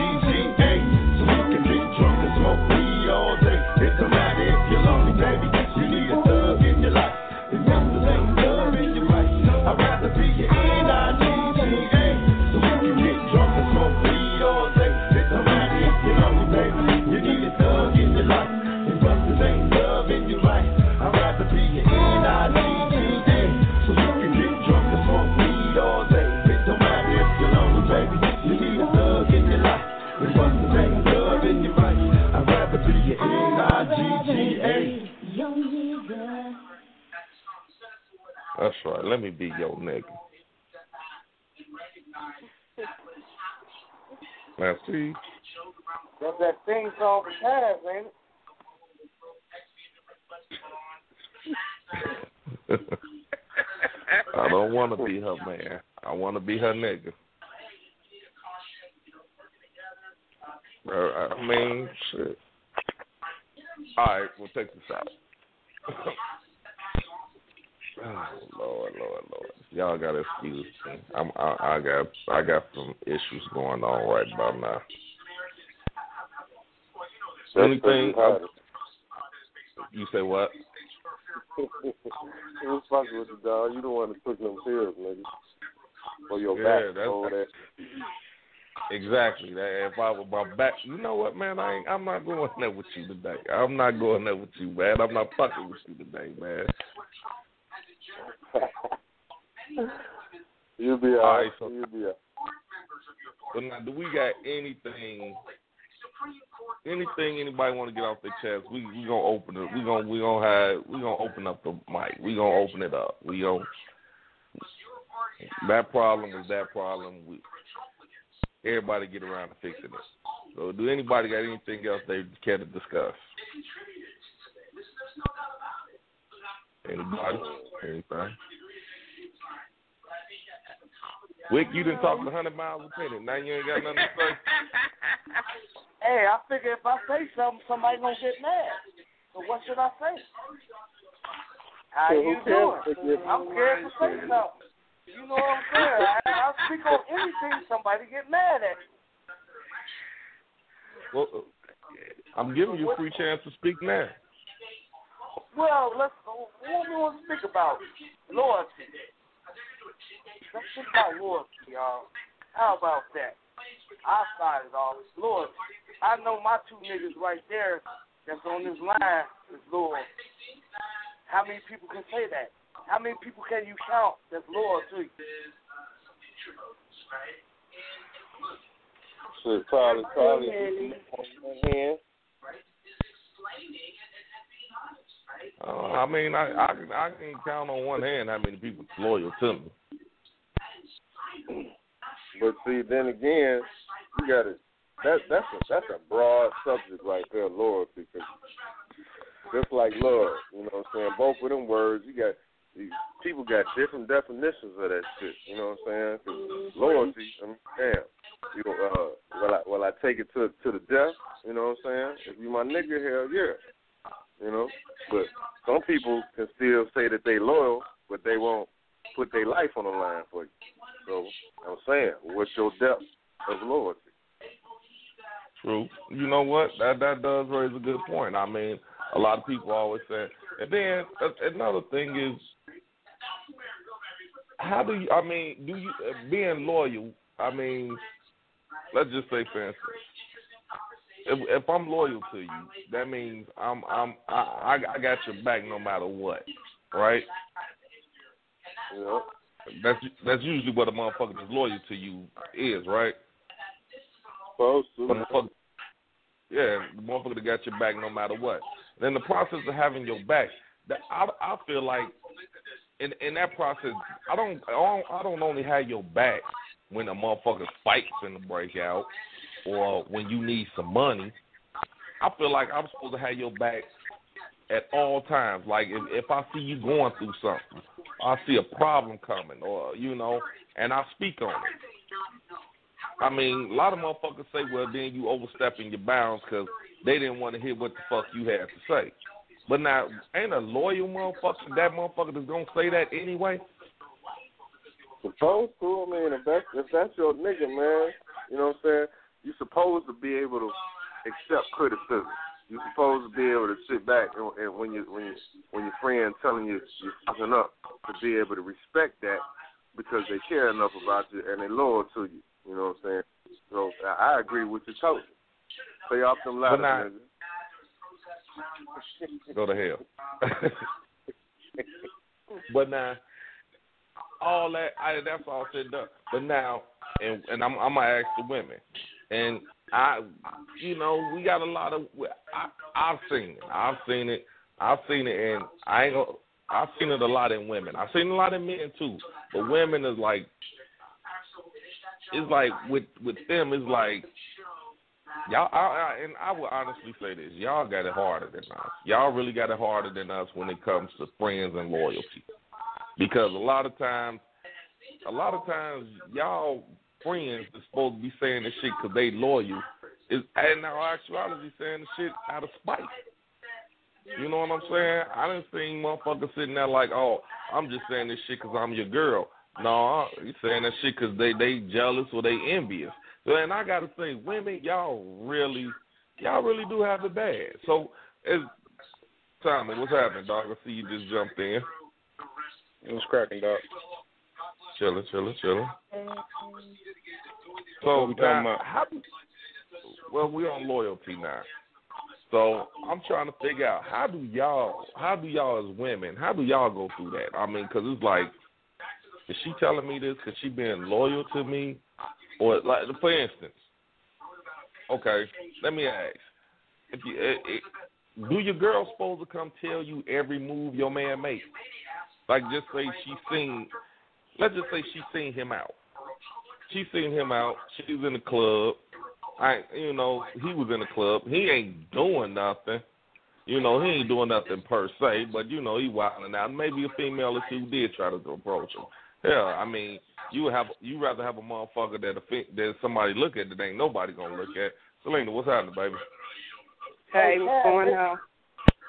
That's. Let me be your nigga. Now see, That's that thing song Taz, ain't it? [laughs] I don't want to be her man. I want to be her nigga. I mean, shit. All right, we'll take this out. [laughs] oh, [sighs] Lord, Lord, Lord. Y'all got to excuse me. I'm, I, I got, I got some issues going on right about now. That's Anything? You say what? [laughs] Who's fucking with you, dog? You the one that took them pills, nigga. For your Yeah, back. that's- all that. Exactly. That if I was my back, you know what, man? I ain't. I'm not going there with you today. I'm not going there with you, man. I'm not fucking with you today, man. [laughs] You'll be All alright. so- You'll be. But now, do we got anything? Anything anybody want to get off their chest? We we gonna open it. We gonna we gonna have we gonna open up the mic. We gonna open it up. We gonna. That problem is that problem. We, everybody get around to fixing it. So, do anybody got anything else they care to discuss? Anybody? Anything? Wick, you didn't talk 100 miles a minute. Now you ain't got nothing to say. [laughs] Hey, I figure if I say something, somebody gonna get mad. So what should I say? How So you doing? I'm scared to say something. You know what I'm saying? I, I speak on anything, somebody get mad at me. Well, uh, I'm giving you a free chance to speak now. Well, let's. What we want to speak about? Loyalty. Let's speak about loyalty, y'all. How about that? I started off loyalty. I know my two niggas right there that's on this line is loyal. How many people can say that? How many people can you count that's loyal to you? Shit, probably, probably. Uh, I mean, I, I I can count on one hand how many people loyal to me. But see, then again, you got to that that's a that's a broad subject right there, loyalty. Cause just like love, you know what I'm saying. Both of them words, you got these people got different definitions of that shit. You know what I'm saying? 'Cause loyalty, I mean, damn. You know, uh, will I will I take it to to the death? You know what I'm saying? If you my nigga, hell yeah. You know, but some people can still say that they loyal, but they won't put their life on the line for you. So I'm saying, what's your depth of loyalty? True. You know what? That that does raise a good point. I mean, a lot of people always say. And then uh, another thing is, how do you? I mean, do you uh, being loyal? I mean, let's just say, for instance, if, if I'm loyal to you, that means I'm I'm I, I I got your back no matter what, right? Know, That's that's usually what a motherfucker that's loyal to you is, right? supposed to. Motherfucker, yeah, the motherfucker that got your back no matter what. Then the process of having your back, that I I feel like in in that process, I don't I don't, I don't only have your back when a motherfucker fights in the breakout or when you need some money. I feel like I'm supposed to have your back at all times. Like if if I see you going through something, I see a problem coming, or you know, and I speak on it. I mean, a lot of motherfuckers say, well, then you overstepping your bounds because they didn't want to hear what the fuck you had to say. But now, ain't a loyal motherfucker that motherfucker that's gonna say that anyway? Supposed to. I mean, if that's if that's your nigga, man, you know what I'm saying. You're supposed to be able to accept criticism. You're supposed to be able to sit back and, and when you when you, when your friend telling you you're fucking up, to be able to respect that because they care enough about you and they're loyal to you. You know what I'm saying? So I, I agree with you totally. Stay off them ladders, now- Go to hell. [laughs] but now, all that I, that's all said done. But now, and and I'm I'm gonna ask the women, and I, you know, we got a lot of. I I've seen it. I've seen it. I've seen it, and I ain't. I've seen it a lot in women. I've seen a lot in men too. But women is like, it's like with with them, it's like y'all. I, I, and I will honestly say this: y'all got it harder than us. Y'all really got it harder than us when it comes to friends and loyalty, because a lot of times a lot of times y'all friends is supposed to be saying this shit because they loyal. Is and now actuality saying the shit out of spite. You know what I'm saying? I didn't see motherfuckers sitting there like, oh, I'm just saying this shit because I'm your girl. No, you saying that shit because they they jealous or they envious. So and I gotta say, women, y'all really, y'all really do have it bad. So, it's Tommy, what's happening, dog? I see you just jumped in. It was cracking, dog. Chilling, chilling, chilling. So we talking about? how do, well, we on loyalty now. So I'm trying to figure out how do y'all, how do y'all as women, how do y'all go through that? I mean, because it's like, is she telling me this because she being loyal to me, or like, for instance, okay, let me ask, if you, it, it, do your girl supposed to come tell you every move your man makes? Like, just say she seen, let's just say she seen him out. She seen him out. She's in the club. I, you know, he was in the club. He ain't doing nothing. You know, he ain't doing nothing per se, but you know, he wilding out. Maybe a female or two did try to approach him. Yeah, I mean, you have you rather have a motherfucker that a, that somebody look at that ain't nobody gonna look at. Selena, what's happening, baby? Hey, what's going on?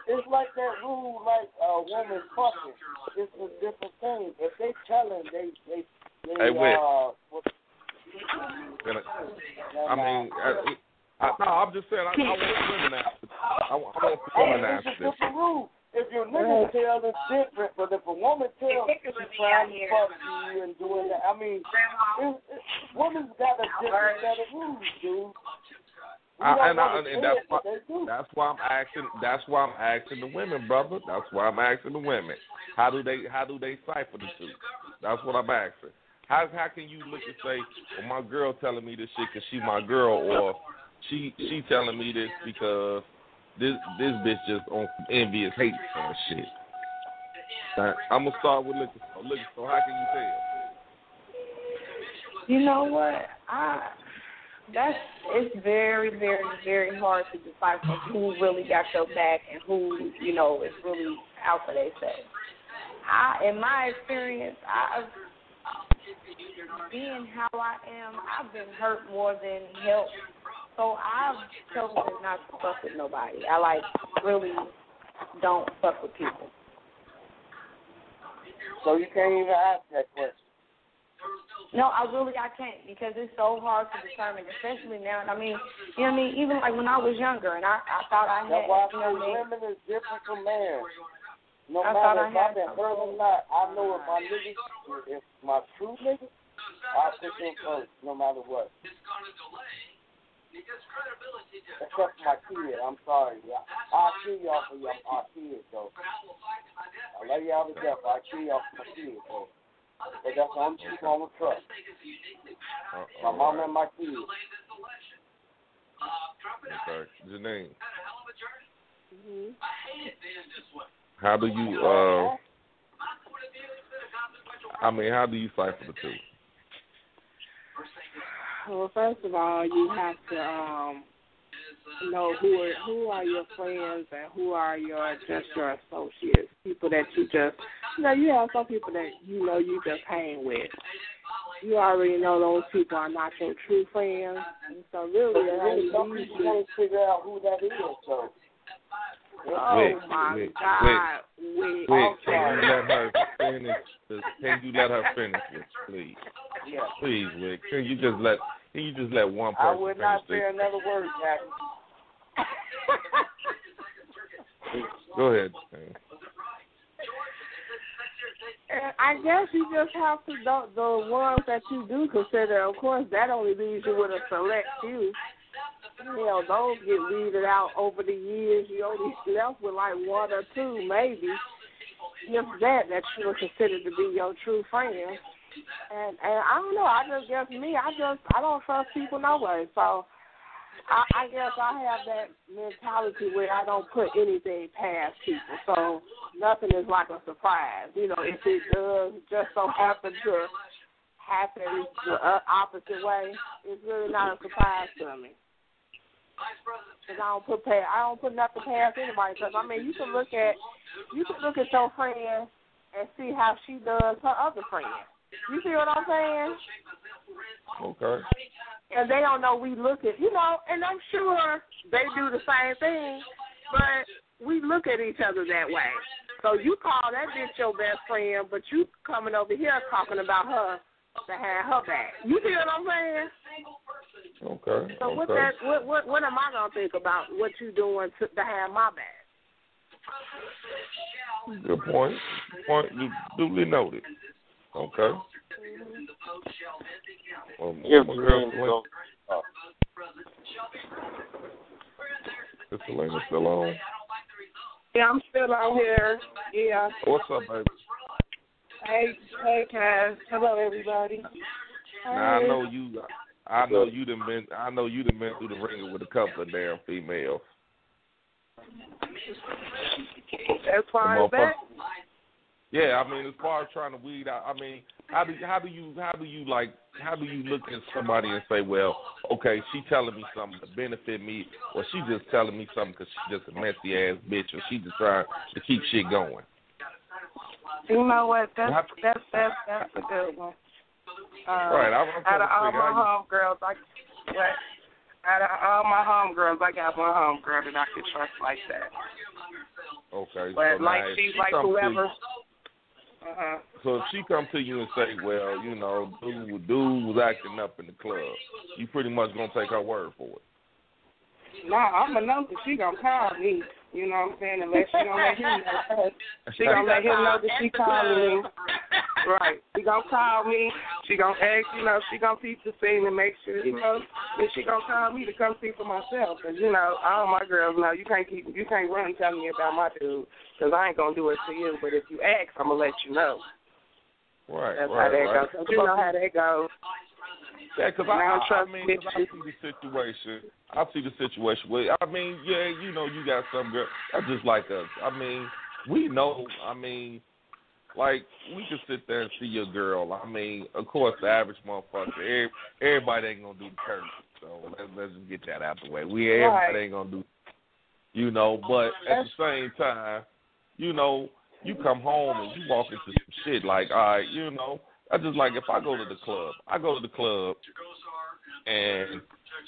It's like that rule, like a woman fucking. It's a different thing. If they telling, they they they Hey, Whit. uh. What, I, I mean, I, I, no, I'm just saying, I, I want women after. I, I want women Hey, after it's a this. different rule. If your nigga tell, it's different. But if a woman tells, she's trying to fuck you and doing that. I mean, it, it, women's got a different set of rules, dude. I, and, I, and that's why but they do. that's why I'm asking that's why I'm asking the women, brother. That's why I'm asking the women. How do they how do they cipher the two? That's what I'm asking. How how can you look and say, well, my girl telling me this shit because she my girl, or she she telling me this because this this bitch just on envious hate kind shit. Now, I'm gonna start with liquor store. Liquor store, how can you tell? You know what? I that's it's very, very, very hard to decipher who really got your back and who, you know, is really out for themselves. I in my experience, I've being how I am, I've been hurt more than helped. So I've chosen not to fuck with nobody. I like really don't fuck with people. So you can't even ask that question. No, I really I can't because it's so hard to determine, especially now. I mean, you know what I mean? Even like when I was younger and I I thought I had That's why I you know what I mean? women is different from men. No I matter if I've been hurt or not, I know if my niggas, if my true niggas, I'll put them first, no matter what. It's gonna delay. Except for my kid, I'm sorry. I- I'll kill y'all for y'all, our kids, though. I love y'all to death, I'll kill y'all for my kids, though. But that's the only people I'm gonna trust. My mom and my kids. Okay, Janine, Mm-hmm. how do you uh? I mean, how do you cipher the two? Well, first of all, you have to um know who are who are your friends and who are your just your associates, people that you just you know you have some people that you know you just hang with. You already know those people are not your true friends, and so really, it Really, some only people leaves can't figure out who that is, so. Oh Wait, my wait, God! Wait, Wait, can you let her finish? this? Can you let her finish this, please? Yeah. Please, Wick. Can you just let? Can you just let one person? I person would finish not this? say another word, Jack. Go ahead. I guess you just have to the the ones that you do consider. Of course, that only leaves you with a select few. Hell, those get weeded out over the years. You only left with like one or two, maybe. If that, that you would consider to be your true friends. And and I don't know. I just guess me. I just I don't trust people no way. So I, I guess I have that mentality where I don't put anything past people. So nothing is like a surprise. You know, if it does just so happen to happen the uh, opposite way, it's really not a surprise to me. Cause I don't put past, I don't put nothing past anybody. Cause I mean, you can look at you can look at your friend and see how she does her other friend. You see what I'm saying? Okay. And they don't know we look at, you know, and I'm sure they do the same thing, but we look at each other that way. So you call that bitch your best friend, but you coming over here talking about her to have her back. You see what I'm saying? Okay. So what that what what what am I gonna think about what you doing to, to have my back? Good point. Point duly noted. Okay. Um, If my girl, ain't go- Is Selena still on? Yeah, I'm still out here. Yeah. What's up, baby? Hey, hey, Cass. Hello, everybody. Now I know you. I know you done been. I know you done been through the ringer with a couple of damn females. As far The as that, Yeah, I mean, as far as trying to weed out, I mean, how do how do you how do you like how do you look at somebody and say, well, okay, she telling me something to benefit me, or she just telling me something because she's just a messy ass bitch, or she just trying to keep shit going. you know what? That's that's that's that's a good one. Um, Right, I'm- I'm out of all my homegirls, I what? Out of all my homegirls, I got one homegirl that I could trust like that. Okay, But so like if she, like whoever. you- So if she come to you and say, well, you know, dude, dude was acting up in the club, you pretty much gonna take her word for it. No, I'm gonna know that she gonna call me. You know what I'm saying? Unless she gonna let him know. She gonna let him know that she calling me. Right. She gonna call me. She gonna ask, you know, she gonna peep the scene and make sure, you know, that she gonna call me to come see for myself. Cause you know, all my girls know you can't keep, you can't run telling me about my dude. Cause I ain't gonna do it to you. But if you ask, I'm gonna let you know. Right, That's right, how that right. goes. You know how that goes. Yeah, because I I, I, trust I see the situation. I see the situation. Where, I mean, yeah, you know, you got some girl that's just like us. I mean, we know. I mean, like we can sit there and see your girl. I mean, of course, the average motherfucker, every, everybody ain't gonna do the curve. So let's let's just get that out the way. We everybody Right. ain't gonna do, you know. But at the same time, you know, you come home and you walk into some shit like, all right, you know, I just like if I go to the club, I go to the club, and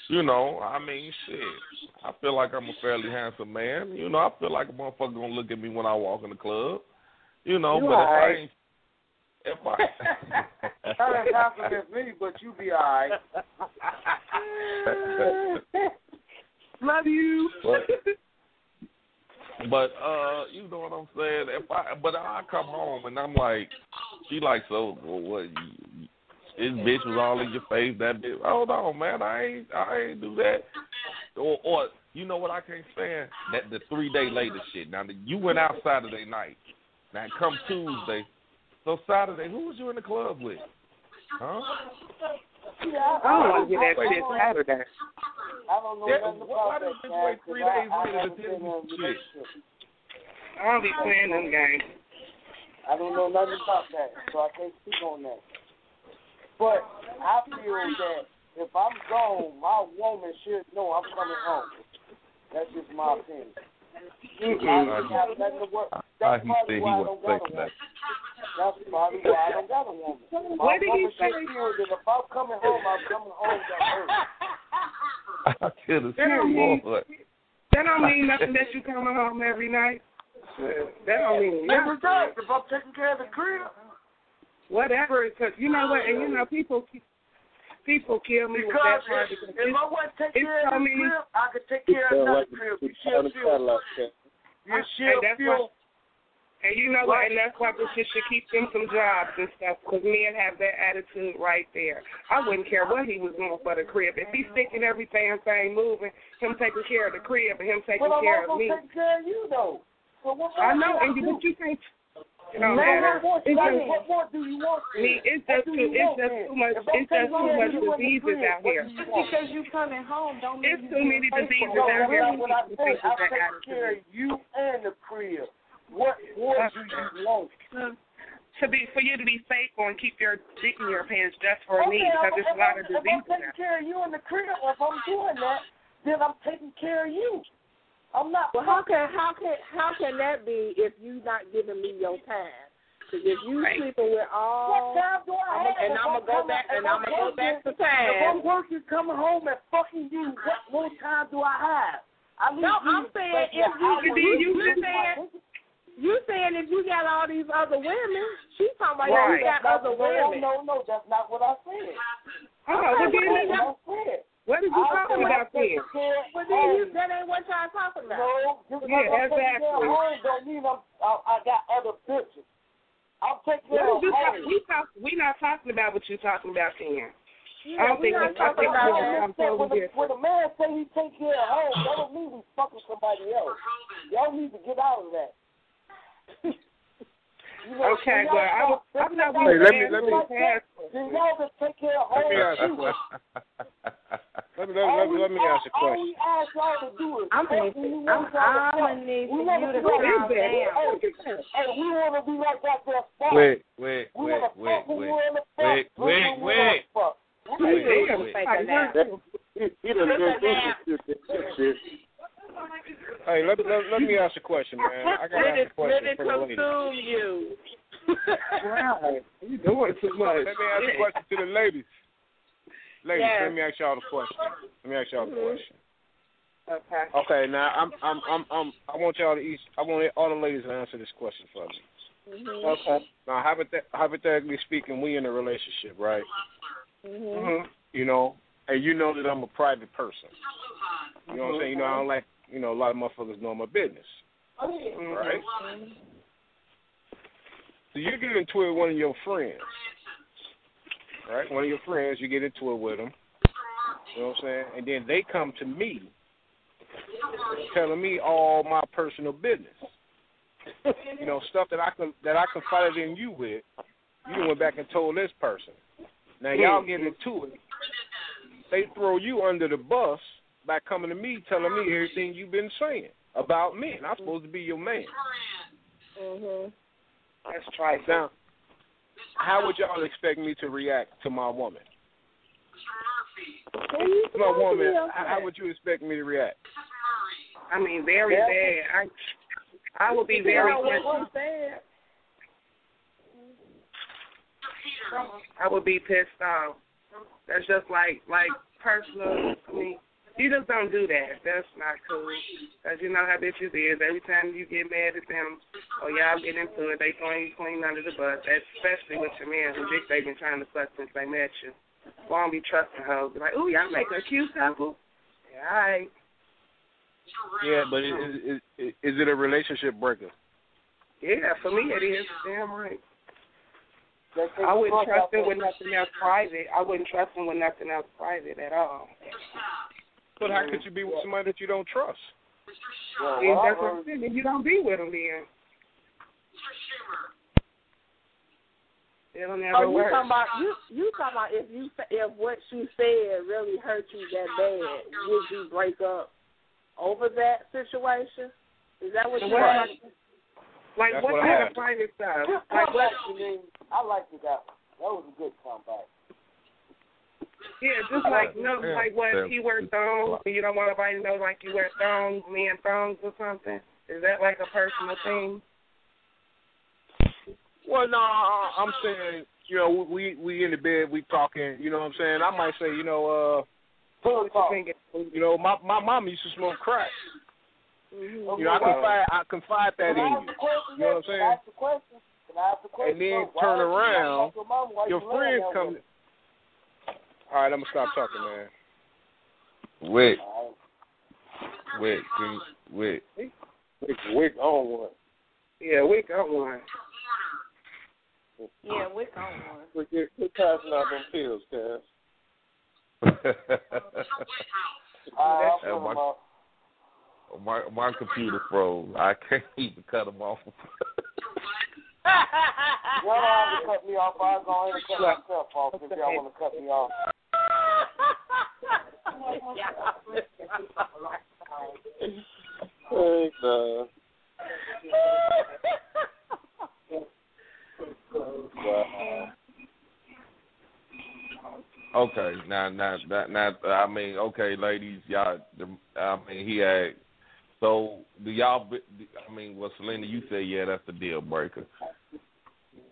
you know, I mean, shit, I feel like I'm a fairly handsome man. You know, I feel like a motherfucker gonna look at me when I walk in the club. You know, You but if I ain't, if I, [laughs] Not as handsome as me, but you be alright. [laughs] Love you. But, but uh, you know what I'm saying? If I but I come home and I'm like, she like, so well, what? You, this bitch was all in your face. That bitch. Hold on, man. I ain't I ain't do that. Or or you know what I can't stand that the three day later shit. Now you went out Saturday night. Now come Tuesday. So Saturday, who was you in the club with? Huh? I don't want to hear that shit Saturday. I don't know Yeah, why about does that. this wait Cass, three 'cause I- days I later to tell been you in a shit? I don't be playing them games. I don't know nothing about that, so I can't speak on that. But I feel that if I'm gone, my woman should know I'm coming home. That's just my opinion. I don't have nothing to work. How That's he probably said he why I wasn't don't got a woman. that. That's probably why I don't got a woman. My What did he woman should say? that if I'm coming home, I'm coming home to her. [laughs] I could have That don't sworn. that don't mean nothing that you coming home every night. That don't mean It nothing. does. If I'm taking care of the crib. Whatever, because you know what, and you know people people kill me with that part if, because if it's, I wasn't taking care of the crib, I could take care of another crib. You should feel. You And should that's feel. And you know what? And that's why bitches should keep them some jobs and stuff. Because men have that attitude right there. I wouldn't care what he was doing for the crib. If he's sticking every damn thing moving, him taking care of the crib and him taking But I'm care of also me. taking care of you though. So what more I know, do and I you, do? but you can't. It don't matter. what more, It's just, what more do you want? me, it's just too, it's just then? too much. It's just too much of you in the diseases out here. Just because you coming home don't mean It's you too being many faithful. diseases out here. I, We what I to said, I'm with that taking care of you and the crib. What more uh, do you want? Um, to be for you to be faithful and keep your dick in your pants just for me Okay, because I'm- there's a lot I'm- of If I'm diseases taking out care of you in the crib, if I'm doing that, then I'm taking care of you. I'm not. Well, how can how can how can that be if you're not giving me your time Because if you sleeping with all, What time do I have? and if I'm gonna go coming- back and I'm gonna go working- back to If I'm time. working, coming home and fucking you, what more time do I have? I need No, you I'm saying if an you hour you, with you, me. saying you saying if you got all these other women, she's talking about Right. you got That's other not- no. No, no, that's not what I said. Oh, what did you- I said. What did you talking about I then? But then you, that ain't what y'all talking about. No, because Yeah, exactly. home don't mean I'm, I, I got other bitches. I'm taking care of did you talk, home. we talk, we not talking about what you're talking about then. Yeah, I don't think not that- I talking think about that. I'm totally when, a, when a man say he take care of home, that don't mean we fucking somebody else. Y'all need to get out of that. [laughs] you know, Okay, when y'all well, I, start I'm not thinking going about Hey, let me- things let me- like that, [laughs] Then y'all just take care of Let home me ask you a too. question. [laughs] Let me, let, All let, we let me ask- ask you a All question. we ask y'all to do is I'm fuck gonna, when you I'm, want y'all to I'm fuck. gonna need We for wanna you be to like- calm Hey, down. hey, we want to be like that there spot. Wait, wait, We wait, wanna wait, fuck when wait, we wanna fuck. wait, drink when wait, we wanna wait. fuck. Wait, Damn, wait. take a nap. He done transitioned to this shit. Hey, let, let, let me ask a question, man. I got to ask a question let it for the ladies. consume you. Right. You doing too much. Let me ask a question to the ladies. Ladies, Yes. let me ask y'all the question. Let me ask y'all the Mhm. question. Okay. Okay, now I'm I'm I'm I'm I want y'all to each I want all the ladies to answer this question for me. Mhm. Okay. Now hypothet- hypothetically speaking, we in a relationship, right? Mhm. Mhm. You know, and you know that I'm a private person. You know what I'm saying? You know, I don't like you know, a lot of motherfuckers know my business. Oh, right? Mm-hmm. So you get into it with one of your friends. Right? One of your friends, you get into it with them. You know what I'm saying? And then they come to me telling me all my personal business. you know, stuff that I can that I confided in you with. You went back and told this person. Now y'all get into it. They throw you under the bus by coming to me telling me everything you've been saying about me, and I'm supposed to be your man. Mhm. Let's try it. Now, how would y'all expect me to react to my woman? Well, you My supposed to woman, be how, would you expect me to react? I mean, very Yeah. bad. I I would be very know pissed. I'm? I would be pissed off. That's just like like personal. I mean, you just don't do that. That's not cool. Cause you know how bitches is. Every time you get mad at them, or y'all get into it, they throwing you clean under the bus. Especially with your man who think they've been trying to fuck since they met you. Won't be trusting hoes. Be like, ooh, y'all make a cute couple. Mm-hmm. Yeah, all right. Yeah, but is, is, is, is it a relationship breaker? Yeah, for me it is. Damn right. I wouldn't trust him with nothing else private. I wouldn't trust him with nothing else private at all. But how could you be with somebody that you don't trust? Well, And well, that's what I'm saying. Then You don't be with him then. It'll never Oh, you work. talking about you? You talking about if you if what she said really hurt you that bad, would you break up over that situation? Is that what And you're what- asking? Like That's what what kind of private stuff? Like what? comeback, I liked it that. That was a good comeback. Yeah, just like no, Yeah. like what Yeah. he wear thongs, you don't want nobody to know like you wear thongs, men thongs or something. Is that like a personal thing? Well, no, I- I'm saying, you know, we we in the bed, we talking. You know what I'm saying? I might say, you know, uh, Good talk. you know, my my mom used to smoke crack. Mm-hmm. You know, I confide I confide that in you. You know what I'm saying? ask the question? Can I ask the question? And then turn around, talk to mama while Your friends come. With All right, I'm gonna stop talking, man. Wait, her? All right. wait, can wait. Wick, wick on one. Yeah, we got one. Yeah, we on one. Quit, quit quit passing out them pills, Cass. All right, Hey, I'll put my- him up. my my computer froze. I can't [laughs] even cut them off. [laughs] Y'all don't have to cut me off. I'll go ahead and cut myself off if y'all want to cut me off. Hey, uh, Okay, now, now, now, now, I mean, okay, ladies, y'all. I mean, he had. So, do y'all? I mean, well, Selena, you say yeah, that's the deal breaker.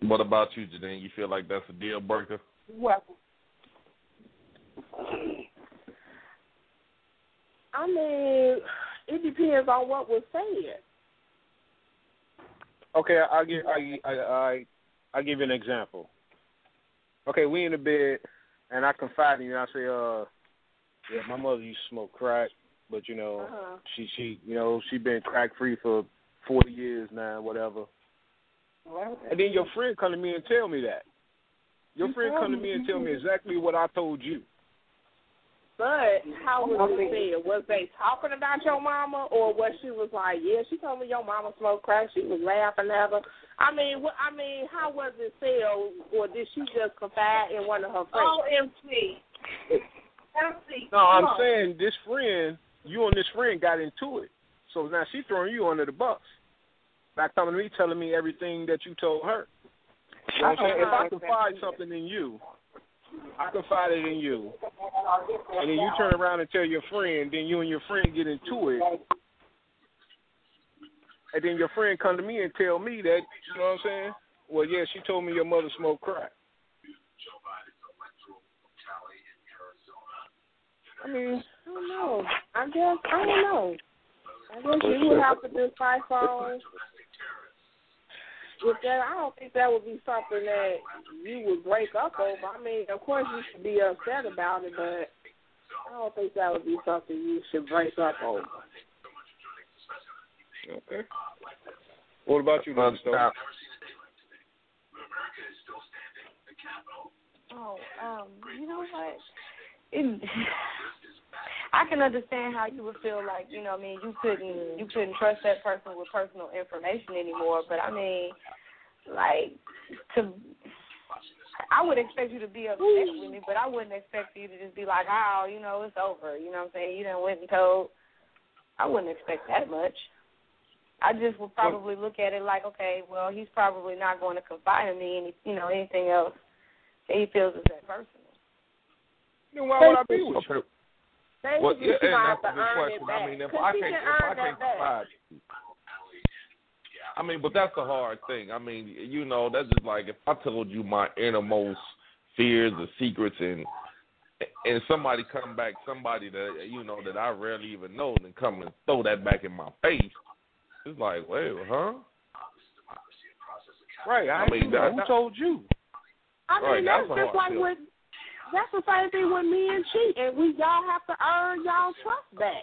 What about you, Janine? You feel like that's a deal breaker? Well, I mean, it depends on what was said. Okay, I'll give I I I I'll give you an example. Okay, we in the bed and I confide in you. I say, uh, yeah, my mother used to smoke crack, but you know, Uh-huh. she she you know she been crack free for forty years now, whatever. And then your friend come to me and tell me that. Your You friend told come to me. me and tell me exactly what I told you. But how was it said? Was they talking about your mama, or was she was like, yeah, she told me your mama smoked crack. She was laughing at her. I mean, what? I mean, how was it said, or, or did she just confide in one of her friends? OMC. MC. No, I'm saying this friend, you and this friend got into it. So now she's throwing you under the bus. By coming to me telling me everything that you told her. I'm saying? If I confide something in you, I confide it in you, and then you turn around and tell your friend, then you and your friend get into it, and then your friend come to me and tell me that, you know what I'm saying? Well, yeah, she told me your mother smoked crack. I mean, I don't know. I guess I don't know. I guess you would have to decipher on if that. I don't think that would be something that you would break up over. I mean, of course you should be upset about it, but I don't think that would be something you should break up over. Okay. What about you, Mr. Stone? Oh, um, you know what? It, I can understand how you would feel like, you know, I mean, you couldn't you couldn't trust that person with personal information anymore. But I mean, like to I would expect you to be upset with me, but I wouldn't expect you to just be like, oh, you know, it's over. You know what I'm saying? You done went and told. I wouldn't expect that much. I just would probably look at it like, okay, well, he's probably not going to confide in me, any, you know, anything else that he feels is that personal. Then why would I be with you? Basically, Well, yeah, and that's to good question. I mean, if I can't, can if I can't confide, I mean, but that's a hard thing. I mean, you know, that's just like if I told you my innermost fears or secrets, and and somebody come back, somebody that you know that I rarely even know, and come and throw that back in my face. It's like, wait, huh? Right. I, I mean, that- who told you? I mean, Right, that's that's just like with that's the same thing with me and cheat, and we y'all have to earn y'all trust back.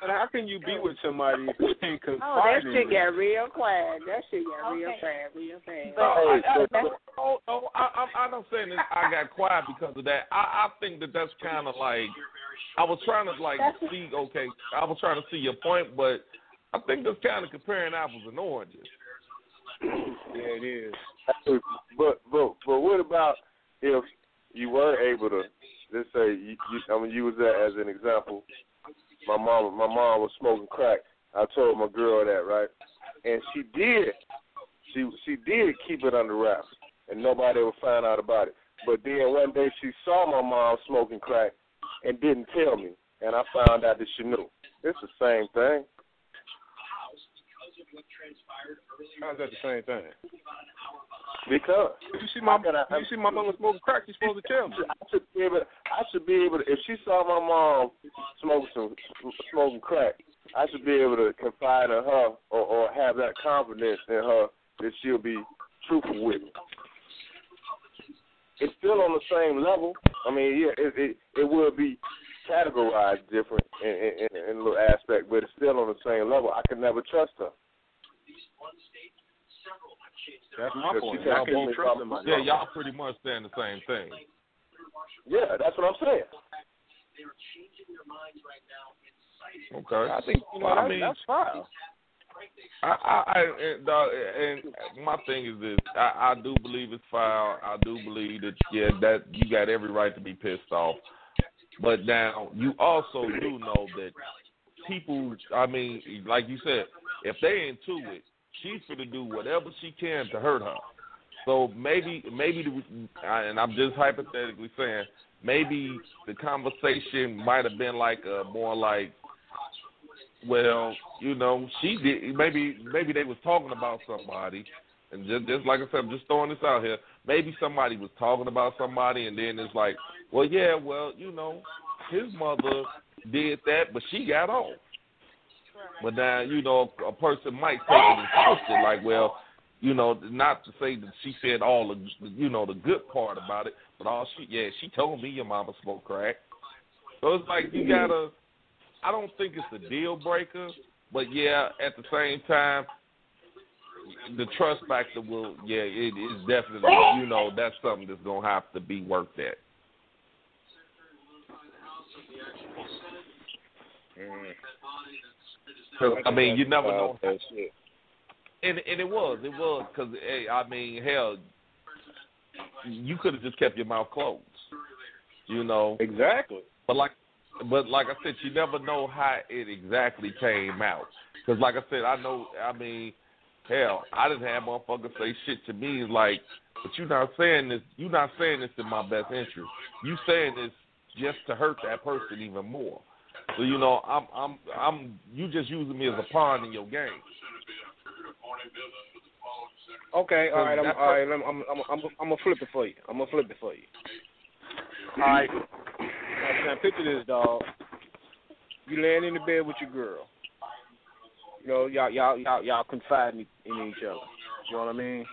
But how can you be with somebody if you can't confide Oh, that in shit got real quiet. That shit got real Okay. quiet, real fast. No, I, I, That's- oh, oh, I, I'm, I'm not saying that I got quiet because of that. I, I think that that's kind of like I was trying to like That's- see. Okay, I was trying to see your point, but I think that's kind of comparing apples and oranges. Yeah, it is. But but but what about if you weren't able to? Let's say you, you I'm gonna use that as an example. My mom my mom was smoking crack. I told my girl that right, and she did. She she did keep it under wraps, and nobody would find out about it. But then one day she saw my mom smoking crack and didn't tell me, and I found out that she knew. It's the same thing. How's that the same thing? Because You see my you see my mother smoking crack, you're supposed to tell me. I should be able. I should be able to. If she saw my mom smoking some smoking crack, I should be able to confide in her or, or have that confidence in her that she'll be truthful with me. It's still on the same level. I mean, yeah, it it, it will be categorized different in, in, in, in a little aspect, but it's still on the same level. I can never trust her. That's my point. she How can't you me trust from- Yeah, y'all pretty much saying the same thing. Yeah, that's what I'm saying. Okay, I think you know Well, I that, mean, that's fine. I, I, I and, uh, and my thing is this: I, I do believe it's foul. I do believe that yeah, that you got every right to be pissed off. But now you also do know that people. I mean, like you said, if they into it, she's gonna do whatever she can to hurt her. So maybe, maybe, the, and I'm just hypothetically saying, maybe the conversation might have been like a more like well, you know, she did. Maybe maybe they was talking about somebody, and just, just like I said, I'm just throwing this out here. Maybe somebody was talking about somebody, and then it's like, well, yeah, well, you know, his mother did that, but she got off. But now, you know, a person might take it and twist it like, well, you know, not to say that she said all the, you know, the good part about it, but all she, yeah, she told me your mama smoked crack. So it's like you mm-hmm. gotta. I don't think it's a deal breaker, but yeah, at the same time, the trust factor will, yeah, it is definitely, you know, that's something that's gonna have to be worked at. Mm-hmm. Cause, I mean, you never know. That shit. And and it was, it was, because hey, I mean, hell, you could have just kept your mouth closed, you know. Exactly. But like, but like I said, you never know how it exactly came out. Because like I said, I know. I mean, hell, I didn't have motherfuckers say shit to me like, but you're not saying this. You're not saying this in my best interest. You saying this just to hurt that person even more. So you know, I'm I'm I'm you just using me as a pawn in your game. Okay, all right, I'm, all right. I'm, I'm, I'm, I'm, I'm gonna flip it for you. I'm gonna flip it for you. All right. Now, picture this, dog. You laying in the bed with your girl. You know, y'all, y'all, y'all, y'all confide in, in each other. You know what I mean?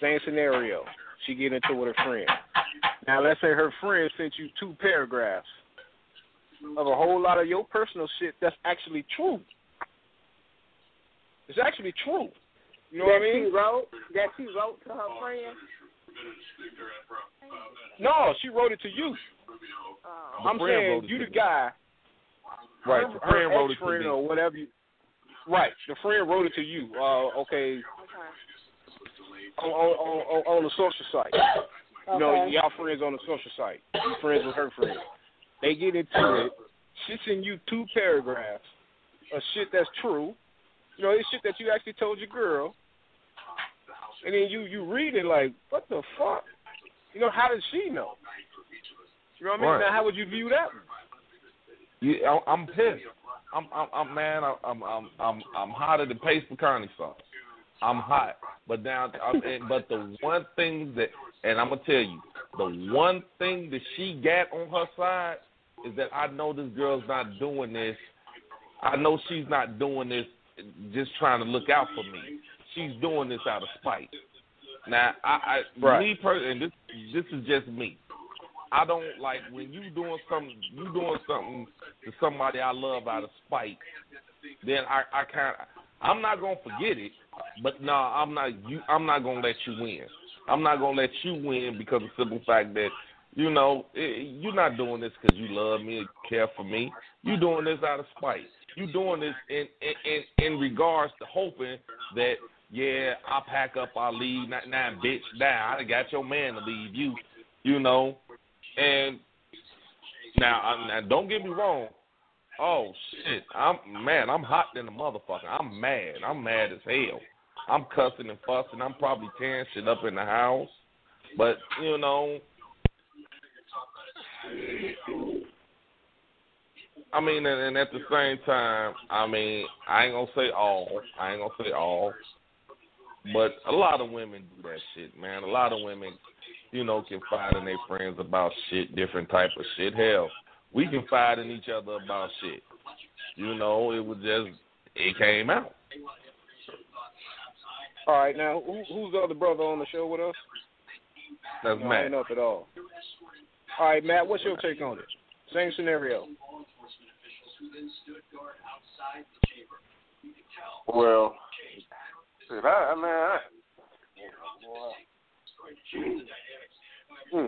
Same scenario. She get into with her friend. Now, let's say her friend sent you two paragraphs of a whole lot of your personal shit that's actually true. It's actually true. You know that what I mean? she wrote that she wrote to her friend. No, she wrote it to you. Oh. I'm saying you to the me. guy, Right, her, the friend her wrote it to ex-friend me. or whatever. You, right, the friend wrote it to you. Uh, okay, on, on, on, on the social site. You know, y'all friends on the social site. You friends with her friend. They get into it. She send you two paragraphs of shit that's true. You know, it's shit that you actually told your girl. And then you you read it like, what the fuck? You know, how does she know? You know what I mean? Right. Now, how would you view that? You, I- I'm pissed. I'm, I'm, I'm man. I'm, I'm, I'm, I'm hotter than Pace picante sauce. I'm hot. But now, I'm, and, but the one thing that, and I'm gonna tell you, the one thing that she got on her side is that I know this girl's not doing this. I know she's not doing this just trying to look out for me. She's doing this out of spite. Now, I, I Right. me personally, and this, this is just me. I don't like when you doing something. You doing something to somebody I love out of spite. Then I, I kind I'm not gonna forget it. But no, I'm not. You, I'm not gonna let you win. I'm not gonna let you win because of the simple fact that you know it, you're not doing this because you love me or care for me. You're doing this out of spite. You're doing this in in in, regards to hoping that yeah, I'll pack up, I'll leave. Now, now bitch, now I got your man to leave you. You know, and now, I- now don't get me wrong. Oh shit, I'm man, I'm hot than a motherfucker. I'm mad. I'm mad as hell. I'm cussing and fussing. I'm probably tearing shit up in the house. But you know, I mean, and, and at the same time, I mean, I ain't gonna say all. I ain't gonna say all. But a lot of women do that shit, man. A lot of women, you know, confide in their friends about shit, different type of shit. Hell, we confide in each other about shit. You know, it was just it came out. All right, now who, who's the other brother on the show with us? That's no, Matt. ain't up at all. All right, Matt, what's your take on it? Same scenario. Well, I, I mean, I, Hmm.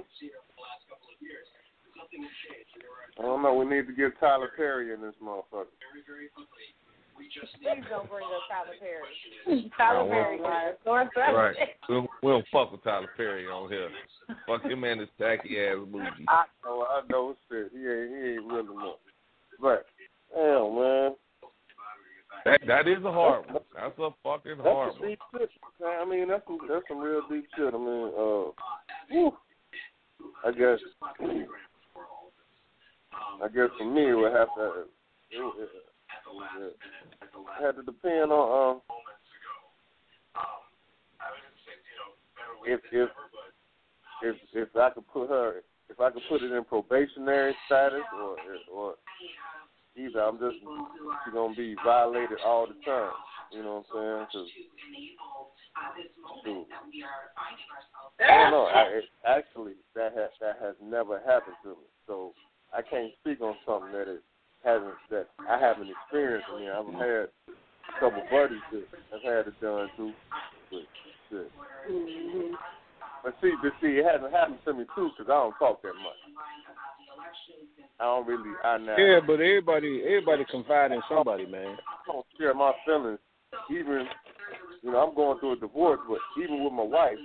I don't know. We need to get Tyler Perry in this motherfucker. Please don't bring up Tyler Perry. Tyler. [laughs] Perry, guys. Right. We don't, we don't fuck with Tyler Perry on here. Fuck him and his tacky ass movie. I know, I know, shit. He ain't, he ain't really much. But, damn, man. That that is a hard one. That's a fucking That's hard some one. deep shit. I mean, that's some, that's some real deep shit. I mean, uh, whew. I guess, I guess for me, it would have to, it, it, Yeah. Had to depend on um if if if if I could put her if I could put it in probationary status or or either I'm just she's gonna be violated all the time. You know what I'm saying? 'Cause shoot, I don't know. I, it, actually, that has that has never happened to me, so I can't speak on something that it hasn't that I haven't experienced. I mean, I've mm-hmm. had a couple buddies that have had it done too, but shit. Mm-hmm. But see, but see, it hasn't happened to me too because I don't talk that much. I don't really. I now. Yeah, but everybody, everybody confide in somebody, man. I don't share my feelings. Even, you know, I'm going through a divorce, but even with my wife,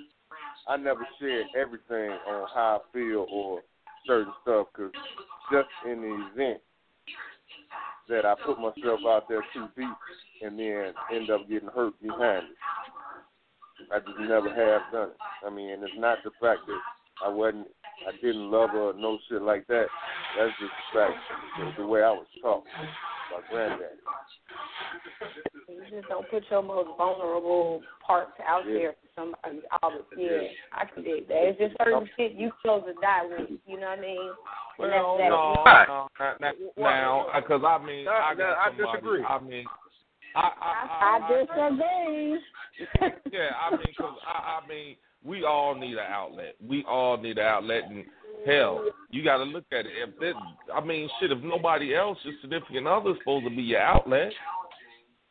I never shared everything on how I feel or certain stuff because just in the event that I put myself out there too deep and then end up getting hurt behind it. I just never have done it. I mean, it's not the fact that I wasn't, I didn't love her or no shit like that. That's just the fact, the, way I was taught by granddaddy. You just don't put your most vulnerable parts out Yeah. there for somebody. All the, yeah, I can dig that. It's just certain shit you chose to die with. You know what I mean? And Well, that's no, that. no, now, uh, now, because I mean, No, I no, got I somebody. disagree. I mean, I, I, I, I disagree. [laughs] yeah, I mean, cause I, I mean, we all need an outlet. We all need an outlet, and hell, you got to look at it. If that, I mean, shit, if nobody else, your significant other is supposed to be your outlet.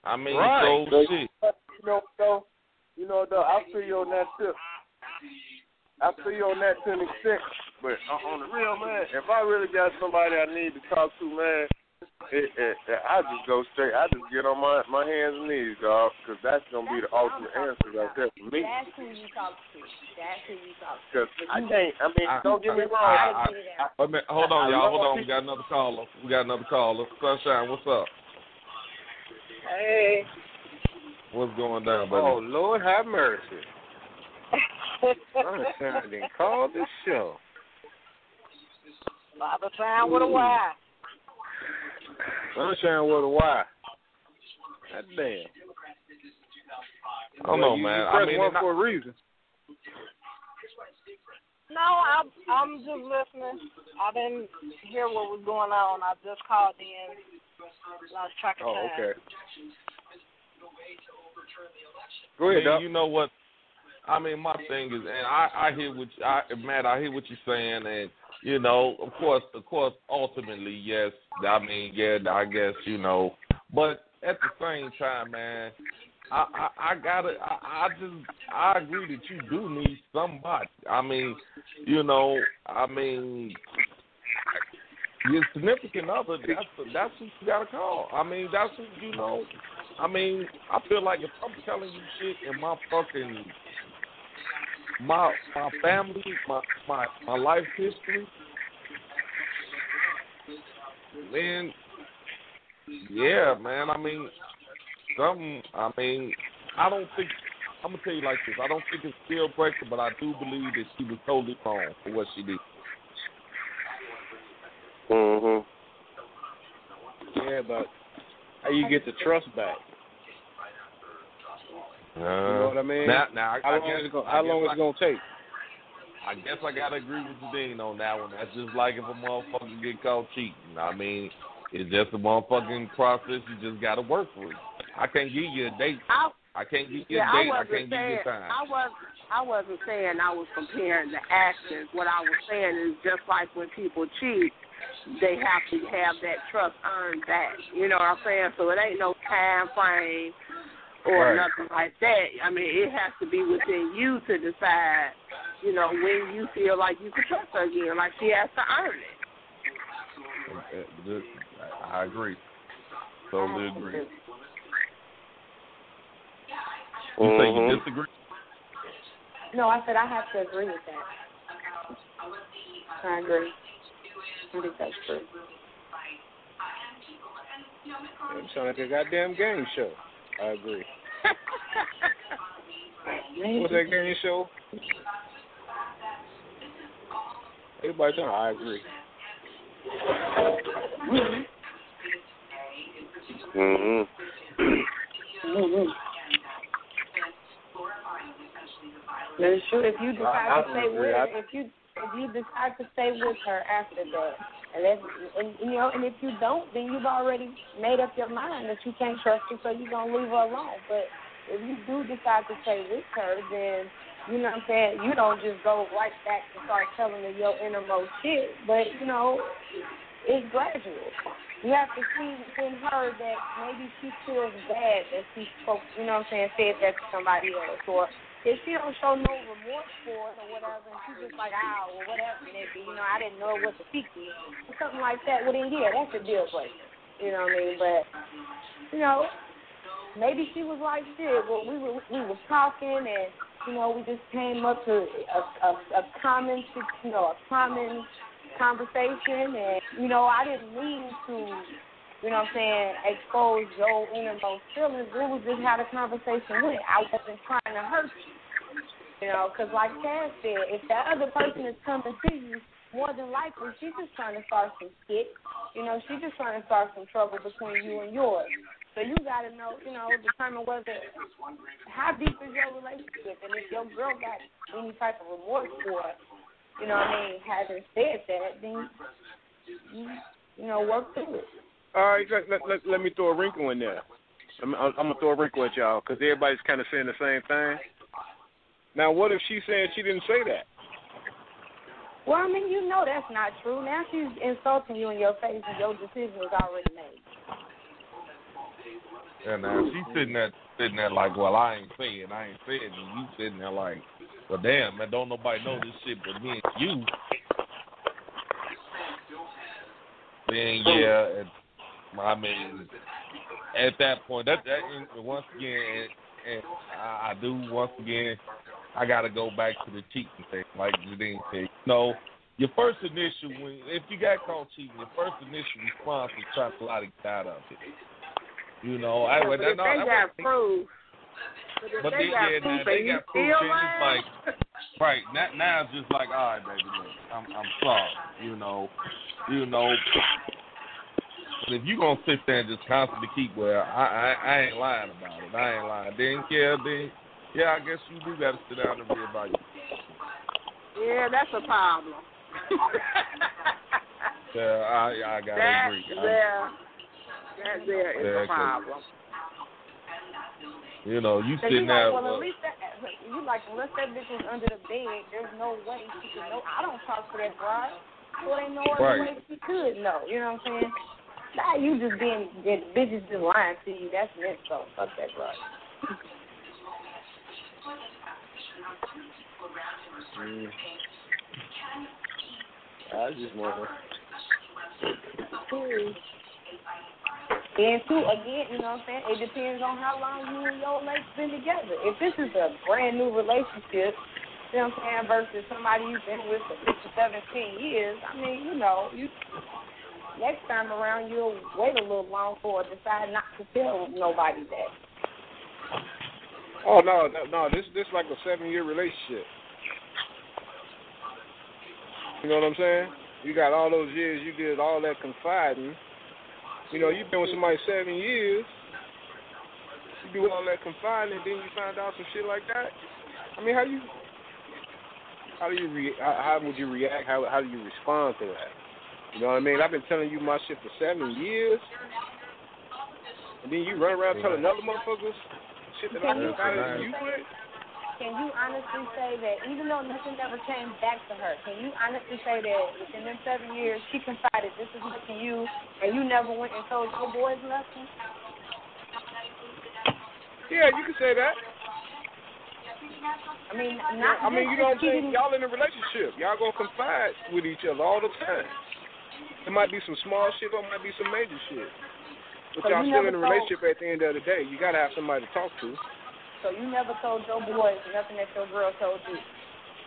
I mean, Right. so shit. You know, though, you know, though, I feel you on that tip. I feel you on that to an extent, but on on the real, man, if I really got somebody I need to talk to, man, it, it, it, I just go straight. I just get on my my hands and knees, dog, because that's gonna be the ultimate answer right there for me. That's who you talk to. That's who you talk to. Because I can't. I mean, I- don't get me I- wrong. I- I- Wait a minute, hold on, y'all. Hold on. We got another caller. We got another caller. Sunshine, what's up? Hey. What's going down, buddy? Oh Lord, have mercy. Sunshine didn't call this show. Father time with a Y. Sunshine with a Y. God damn. I don't man. You I mean, one and I- for a reason. No, I'm I'm just listening. I didn't hear what was going on. I just called in. Lost track of Oh, time. okay. Go ahead, Man, Doc. You know what? I mean, my thing is, and I, I hear what you- I, Matt, I hear what you're saying, and you know, of course, of course, ultimately, yes. I mean, yeah, I guess you know, but at the same time, man, I, I, I gotta, I, I just, I agree that you do need somebody. I mean, you know, I mean, your significant other, that's that's who you gotta call. I mean, that's who you know. I mean, I feel like if I'm telling you shit in my fucking my my family, my my my life history, man, yeah, man. I mean, something. I mean, I don't think. I'm gonna tell you like this. I don't think it's deal breaker, but I do believe that she was totally wrong for what she did. Mhm. Yeah, but how you get the trust back? Uh, You know what I mean? Now, now, I, how I long guess, is it gonna, how long is I- it gonna take? I guess I gotta agree with you, Dean, on that one. That's just like if a motherfucker get caught cheating. I mean, it's just a motherfucking process. You just gotta work through. I can't give you a date. I, I can't give you yeah, a I date. I, wasn't can't give you a time. I was I wasn't saying I was comparing the actions. What I was saying is just like when people cheat, they have to have that trust earned back. You know what I'm saying? So it ain't no time frame or Right. nothing like that. I mean, it has to be within you to decide. You know when you feel like you can trust her again, like she has to earn it. Uh, this- I agree. Totally agree. You say you disagree? No, I said I have to agree with that. I agree. I think that's true. It sounds like a goddamn game show. I agree. [laughs] What's that game show? Everybody saying I agree. Mhm. Mm-hmm. That's true. If you decide I- I to stay agree. with her, if you if you decide to stay with her after that, and that's and you know, and if you don't, then you've already made up your mind that you can't trust her, so you're gonna leave her alone. But if you do decide to stay with her, then you know what I'm saying. You don't just go right back and start telling her your innermost shit, but you know, it's gradual. You have to see within her that maybe she feels bad that she spoke, you know what I'm saying, said that to somebody else. Or if she don't show no remorse for it or whatever, and she's just like, ah, well, whatever be, you know, I didn't know it was a secret, or something like that, well, then, yeah, that's a deal breaker. You know what I mean? But, you know, maybe she was like, shit, well, we were, we was talking and, you know, we just came up to a, a, a common, you know, a common conversation, and you know, I didn't mean to, you know, what I'm saying, expose your innermost feelings. It was just how the conversation went. I wasn't trying to hurt you, you know, because like Chad said, if that other person is coming to you, more than likely she's just trying to start some shit. You know, she's just trying to start some trouble between you and yours. So you got to know, you know, determine whether how deep is your relationship, and if your girl got any type of remorse for it, you know what I mean, having said that, then you, know, work through it. All right, let, let, let, let me throw a wrinkle in there. I'm, I'm, I'm gonna throw a wrinkle at y'all because everybody's kind of saying the same thing. Now, what if she's saying she didn't say that? Well, I mean, you know that's not true. Now she's insulting you in your face, and your decision is already made. And now she's sitting there, sitting there like, well, I ain't saying, I ain't saying, and you sitting there like, well, damn, man, don't nobody know this shit but me and you. Then yeah, and, I mean, at that point, that that once again, and, and I, I do once again, I got to go back to the cheating thing, like Jadine said. No, your first initial, when if you got caught cheating, your first initial response is try to lie to get out of it. You know, I but would if no, they I got proof, but if but they they, got yeah, now proof they you got proof. Then it's like, right now, now it's just like, all right, baby, look, I'm, I'm sorry. You know, you know. But if you gonna sit there and just constantly keep, well, I, I, I ain't lying about it. I ain't lying. Then yeah, then yeah, I guess you do got to sit down and reevaluate. yeah, that's a problem. Yeah, I, I gotta that agree. There, that there is Yeah, a problem. you know, you So you sitting like, there. well, uh, at least that, you like, unless that bitch was under the bed, there's no way she could know. I don't talk to that bride, so ain't no other Right. way she could know. You know what I'm saying? Nah, you just being, the bitches just lying to you. That's it. So fuck that bride. Mm. I just wonder. And two, again, you know what I'm saying? It depends on how long you and your mate's been together. If this is a brand new relationship, you know what I'm saying, versus somebody you've been with for six or seventeen years, I mean, you know, you next time around you'll wait a little long for or decide not to tell nobody that. Oh no, no, no! This this like a seven year relationship. You know what I'm saying? You got all those years, you did all that confiding. You know, you've been with somebody seven years. You do all that confiding, then you find out some shit like that. I mean, how you, how do you re, how, how would you react? How how do you respond to that? You know what I mean? I've been telling you my shit for seven years, and then you run around telling other motherfuckers shit that I confided you with. Can you honestly say that even though nothing ever came back to her, can you honestly say that within them seven years she confided this is much to you and you never went and told your boys nothing? Yeah, you can say that. I mean, not I mean, you know what I'm saying? Y'all in a relationship. Y'all gonna confide with each other all the time. It might be some small shit or it might be some major shit. But So y'all still in a told- relationship at the end of the day. You gotta have somebody to talk to. So you never told your boys nothing that your girl told you.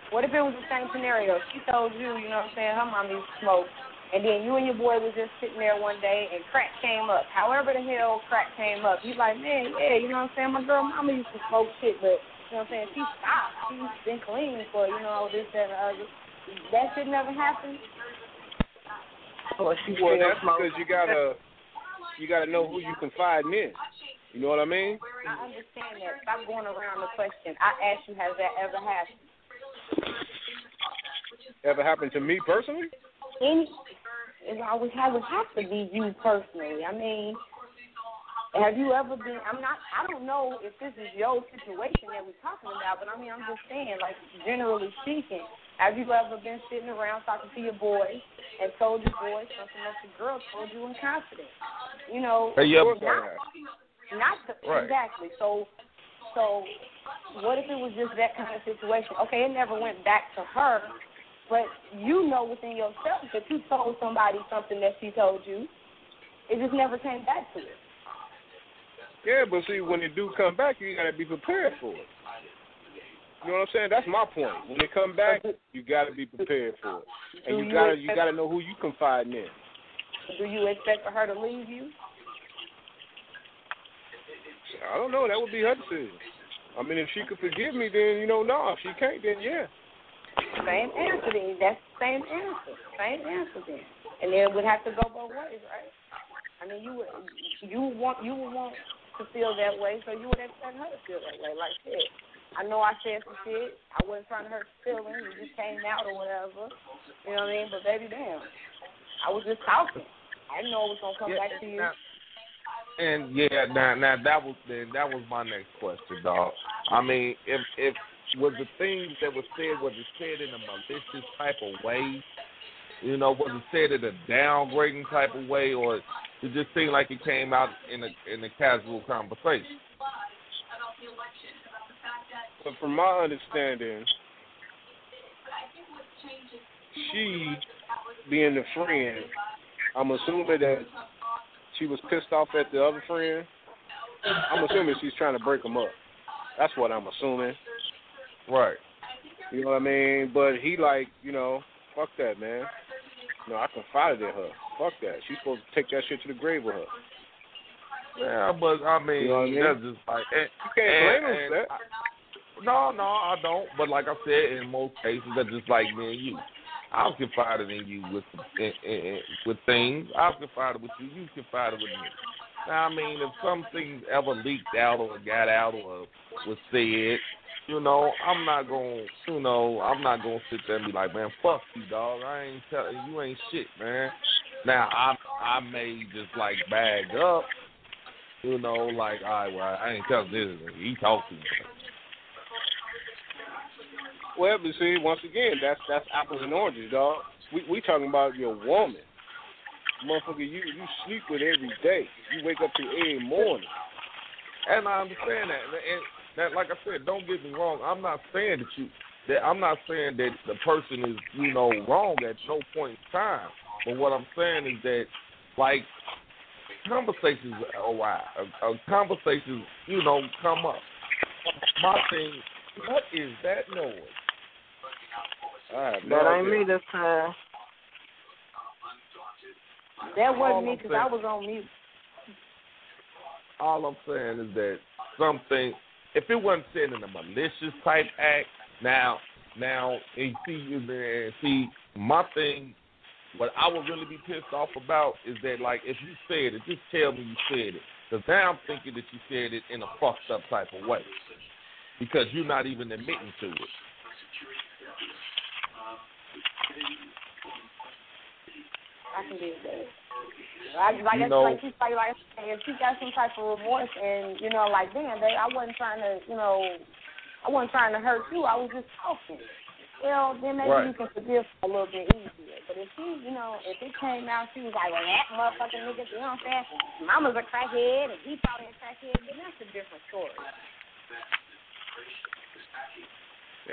What if it was the same scenario? She told you, you know what I'm saying, her mom used to smoke, and then you and your boy was just sitting there one day and crack came up. However the hell crack came up, you like, man, yeah, you know what I'm saying, my girl mama used to smoke shit, but you know what I'm saying, she stopped. She's been clean for, you know, this, that, and the other. That shit never happened. Or she Well, still that's smoke. because you gotta you got to know who you confiding in. You know what I mean? I understand that. Stop going around the question. I asked you, has that ever happened? Ever happened to me personally? Any, it always has would have to be you personally. I mean, have you ever been? I'm not. I don't know if this is your situation that we're talking about, but I mean, I'm just saying, like generally speaking, have you ever been sitting around talking to your boy and told your boy something that your girl told you in confidence? You know, Hey, you ever not, not Right. exactly. So, so what if it was just that kind of situation? Okay, it never went back to her, but you know within yourself that you told somebody something that she told you. It just never came back to it. Yeah, but see, when it do come back, you gotta be prepared for it. You know what I'm saying? That's my point. When it come back, you gotta be prepared for it, and you you gotta you gotta know who you confiding in. Do you expect for her to leave you? I don't know. That would be her decision. I mean, if she could forgive me, then you know, no. If she can't, then yeah. Same answer then. That's the same answer. Same answer then. And then it would have to go both ways, right? I mean, you would you want you would want to feel that way, so you would expect her to feel that way. Like shit. I know I said some shit. I wasn't trying to hurt your feelings. It just came out or whatever. You know what I mean? But baby, damn, I was just talking. I didn't know it was gonna come Yeah, back to you. now- And yeah, now now that was then that was my next question, dog. I mean, if if was the things that was said was it said in a malicious type of way? You know, was it said in a downgrading type of way, or it just seemed like it came out in a in a casual conversation? But from my understanding, she being the friend, I'm assuming that she was pissed off at the other friend. I'm assuming she's trying to break them up. That's what I'm assuming. Right. You know what I mean? But he like, you know, fuck that, man. You know, I confided in her. Fuck that. She's supposed to take that shit to the grave with her. Yeah, but I mean, You know I mean? that's just like and, You can't blame him for that. I- no, no, I don't. But like I said, in most cases, that's just like me and you. Confided in you with with things. I've confided with you. You confided with me. Now, I mean, if something ever leaked out or got out or was said, you know, I'm not gonna, you know, I'm not gonna sit there and be like, man, fuck you, dog. I ain't telling you ain't shit, man. Now, I I may just like bag up, you know, like, all right, well, I ain't telling this. He talked to me. Well, but see, once again, that's that's apples and oranges, dog. We we talking about your woman, motherfucker. You you sleep with every day. You wake up to every morning. And I understand that. And that, like I said, don't get me wrong. I'm not saying that you. That I'm not saying that the person is, you know, wrong at no point in time. But what I'm saying is that, like, conversations arise. Uh, uh, conversations, you know, come up. My thing, what is that noise? I have no That ain't idea. me this time. That wasn't me I'm because I was on mute. All I'm saying is that something, if it wasn't said in a malicious type act, now, now, and see, you there, see, my thing, what I would really be pissed off about is that, like, if you said it, just tell me you said it. Because now I'm thinking that you said it in a fucked up type of way. Because you're not even admitting to it. I can do that. I, like, You know- like she's like, like if she got some type of remorse and you know, like damn, babe, I wasn't trying to, you know, I wasn't trying to hurt you. I was just talking. Well, then maybe Right. you can forgive a little bit easier. But if she, you know, if it came out, she was like, well, that motherfucking nigga, you know what I'm saying? Mama's a crackhead and he probably a crackhead. Then that's a different story.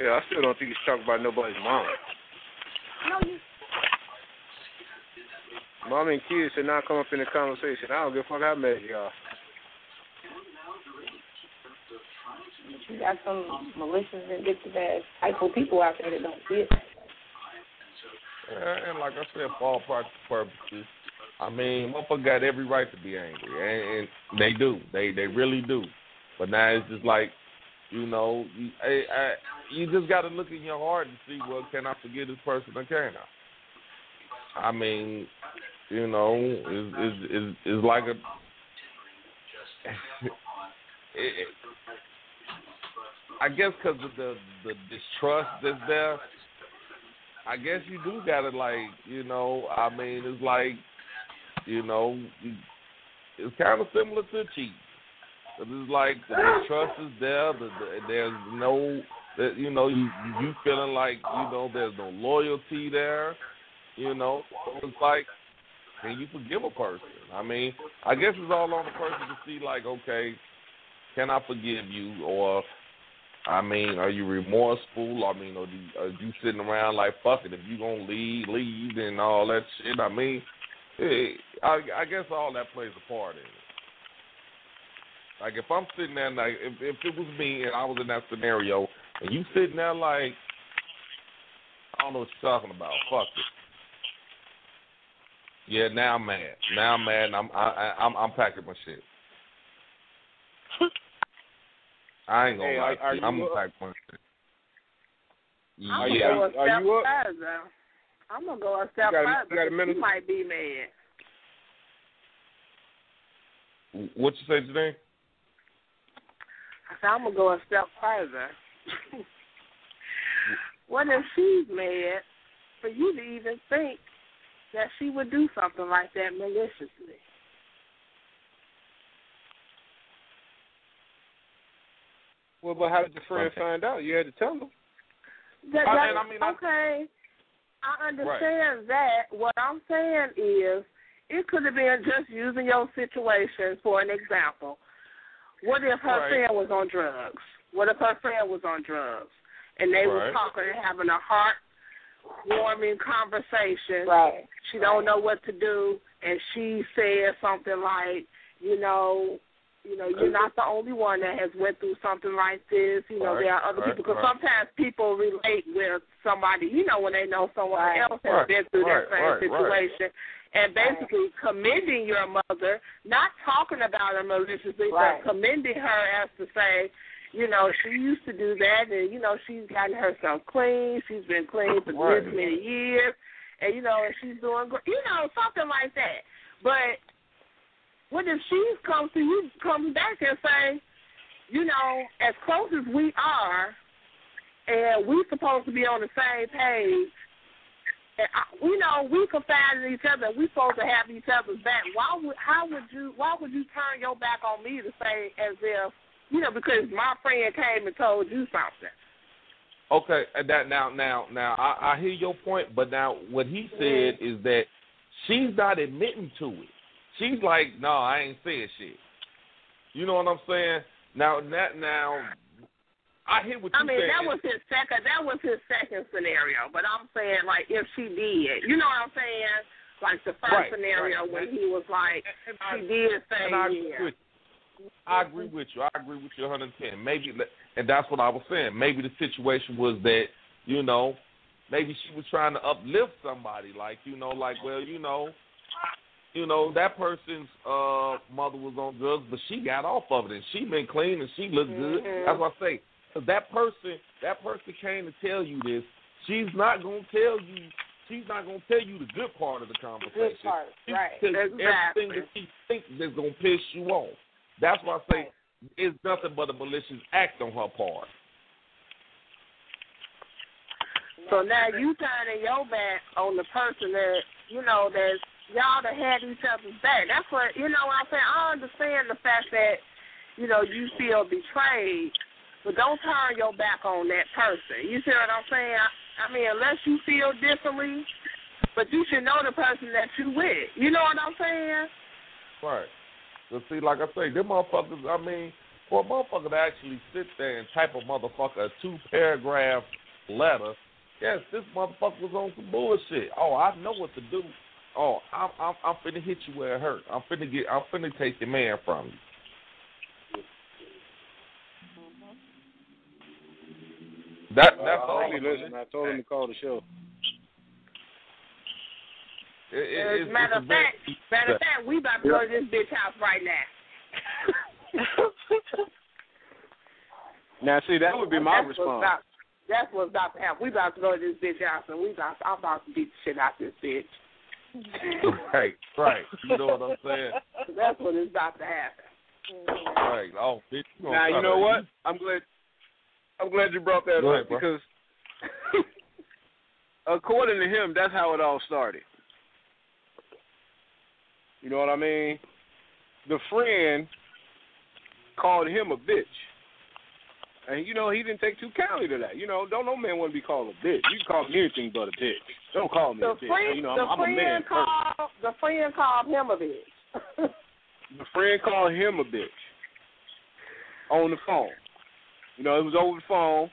Yeah, I still don't think you should talk about nobody's mom. No, you. Mom and kids should not come up in the conversation. I don't give a fuck how mad y'all. You got some malicious, vindictive ass type of people out there that don't see it. And, and like I said, for all practical purposes, I mean, motherfucker got every right to be angry, and, and they do. They they really do. But now it's just like, you know, you, I, I, you just got to look in your heart and see, well, can I forgive this person or can I? I mean, you know, is is, is like a. [laughs] it, I guess because of the the distrust that's there. I guess you do gotta like, you know. I mean, it's like, you know, it's kind of similar to cheat. It's like the distrust is there. The, the, there's no, that you know, you you feeling like you know there's no loyalty there. You know, it's like, can you forgive a person? I mean, I guess it's all on the person to see like, okay, can I forgive you or I mean, are you remorseful? I mean, are you, are you sitting around like fuck it? If you gonna leave, leave, and all that shit. I mean, eh, I, I guess all that plays a part in it. Like if I'm sitting there, like if if it was me and I was in that scenario, and you sitting there like, I don't know what you're talking about. Fuck it. Yeah, now I'm mad. Now I'm mad. And I'm I, I, I'm I'm packing my shit. I ain't gonna Hey, lie. are- are. I'm you gonna pack my shit. I'm Yeah. gonna go a step you up? further. I'm gonna go a step got further. you got a minute? She might be mad. What you say today? I said I'm gonna go a step further. [laughs] what if she's mad for you to even think that she would do something like that maliciously? Well, but how did your friend Okay. find out? You had to tell them. That, that- I mean, I- okay, I understand that. What I'm saying is, it could have been just using your situation for an example. What if her Right. friend was on drugs? What if her friend was on drugs and they were talking and having a heart warming conversation? Right. She don't know what to do, and she said something like, you know, you know, you're not the only one that has went through something like this. You know, Right, there are other right, people. Because right. sometimes people relate with somebody, you know, when they know someone Right, else has right, been through right, that same right, right. situation. And basically commending your mother, not talking about her maliciously, Right. but commending her as to say, you know, she used to do that, and you know, she's gotten herself clean. She's been clean for Right. this many years, and you know, and she's doing great. You know, something like that. But what if she comes to you, comes back and say, you know, as close as we are, and we're supposed to be on the same page. And I, we know we confide in each other. We supposed to have each other's back. Why would how would you why would you turn your back on me to say as if you know because my friend came and told you something? Okay, uh, that now, now, now, I, I hear your point, but now what he said is that she's not admitting to it. She's like, no, I ain't saying shit. You know what I'm saying? Now, that now, I hear what I you mean, saying. that was his second. That was his second scenario. But I'm saying, like, if she did, you know what I'm saying? Like the first Right, scenario right. when he was like, And I- she did say, and I agree yeah. with you. I agree with you. I agree with you 110. Maybe, and that's what I was saying. Maybe the situation was that you know, maybe she was trying to uplift somebody, like you know, like well, you know, you know that person's uh mother was on drugs, but she got off of it and she been clean and she looked good. Mhm. That's what I say. That person, that person came to tell you this. She's not gonna tell you. She's not gonna tell you the good part of the conversation. Good part, right. Exactly. Everything that she thinks that's gonna piss you off. That's why I say it's nothing but a malicious act on her part. So now you turning your back on the person that you know that y'all that had each other's back. That's what you know what I'm saying. I understand the fact that you know you feel betrayed, but don't turn your back on that person. You see what I'm saying? I, I mean, unless you feel differently, but you should know the person that you with. You know what I'm saying? Right. But see, like I say, them motherfuckers, I mean, for a motherfucker to actually sit there and type a motherfucker a two paragraph letter, yes, this motherfucker was on some bullshit. Oh, I know what to do. Oh, I'm I'm I'm finna hit you where it hurt. I'm finna get I'm finna take your man from you. That that's uh, all. Honestly, listen, I told him to call the show. It, it, As it's, a matter it's of fact, very- matter of fact, we about to go to this bitch house right now. [laughs] Now, see, that would be my That's what's response. About, that's what's about to happen. We about to go to this bitch house and we about I'm about to beat the shit out this bitch. [laughs] right, right. You know what I'm saying? That's what is about to happen. Right. Oh, bitch. You Now you know what? I'm glad. I'm glad you brought that Go up ahead, because, [laughs] according to him, that's how it all started. You know what I mean? The friend called him a bitch, and you know he didn't take too kindly to that. You know, don't no man want to be called a bitch. You can call me anything but a bitch. Don't call me The a bitch. friend, you know, the I'm, I'm a friend man. called the friend called him a bitch. [laughs] The friend called him a bitch on the phone. You know, it was over the phone.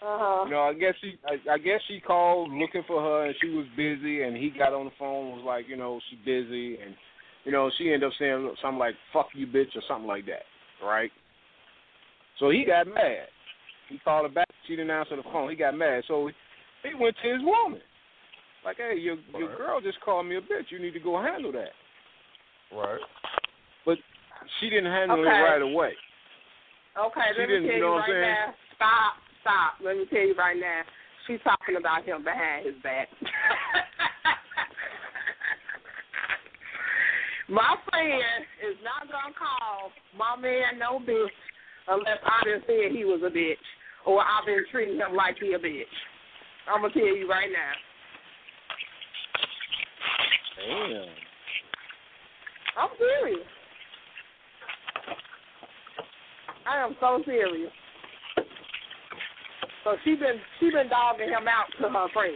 Uh-huh. You know, I guess she, I, I guess she called looking for her, and she was busy, and he got on the phone, and was like, you know, she busy, and you know, she ended up saying something like "fuck you, bitch" or something like that, right? So he got mad. He called her back. She didn't answer the phone. He got mad, so he went to his woman, like, "Hey, your your girl just called me a bitch. You need to go handle that." Right. But she didn't handle Okay. it right away. Okay, She let me tell you you, know what right saying? now. Stop, stop. Let me tell you right now. She's talking about him behind his back. [laughs] my friend is not gonna call my man no bitch unless I been saying he was a bitch or I've been treating him like he a bitch. I'm gonna tell you right now. Damn. I'm serious. I am so serious. So she been she been dogging him out to her friend.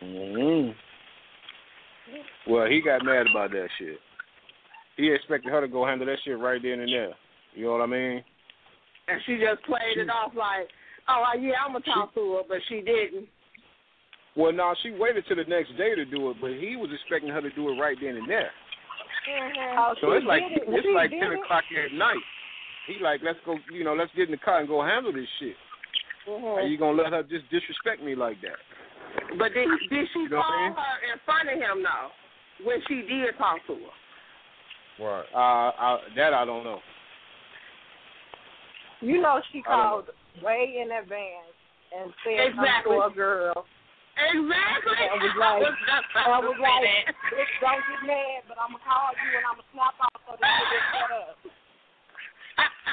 hmm Well, he got mad about that shit. He expected her to go handle that shit right then and there. You know what I mean? And she just played it off like, oh yeah, I'm gonna talk to her, but she didn't. Well, no, she waited till the next day to do it, but he was expecting her to do it right then and there. Oh, So it's like it. it's She like ten it. o'clock at night. He like, let's go, you know, let's get in the car and go handle this shit. Mhm. Are you gonna let her just disrespect me like that? But did did she You know what I call mean? her in front of him though? When she did talk to her. Right. Uh, I, that I don't know. You know she I don't know. called way in advance and said Exactly. something to a girl. Exactly. And was I like, was just and was to say like, bitch, don't get mad, but I'm gonna call you and I'm gonna snap off so that you get shut up. [laughs]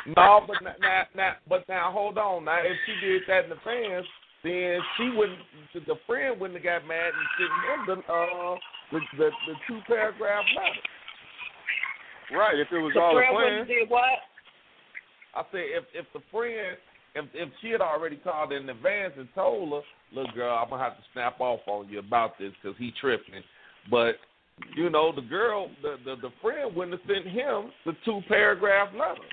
No, but now, now, now, but now, hold on. Now, if she did that in the fans, then she wouldn't. The, the friend wouldn't have got mad and sent him the uh the the, the two paragraph letter. Right. If it was The all a friend plan. wouldn't did what? I said if if the friend if if she had already called in advance and told her, look, girl, I'm gonna have to snap off on you about this because he tripping, but. You know, the girl, the, the the friend wouldn't have sent him the two paragraph letter.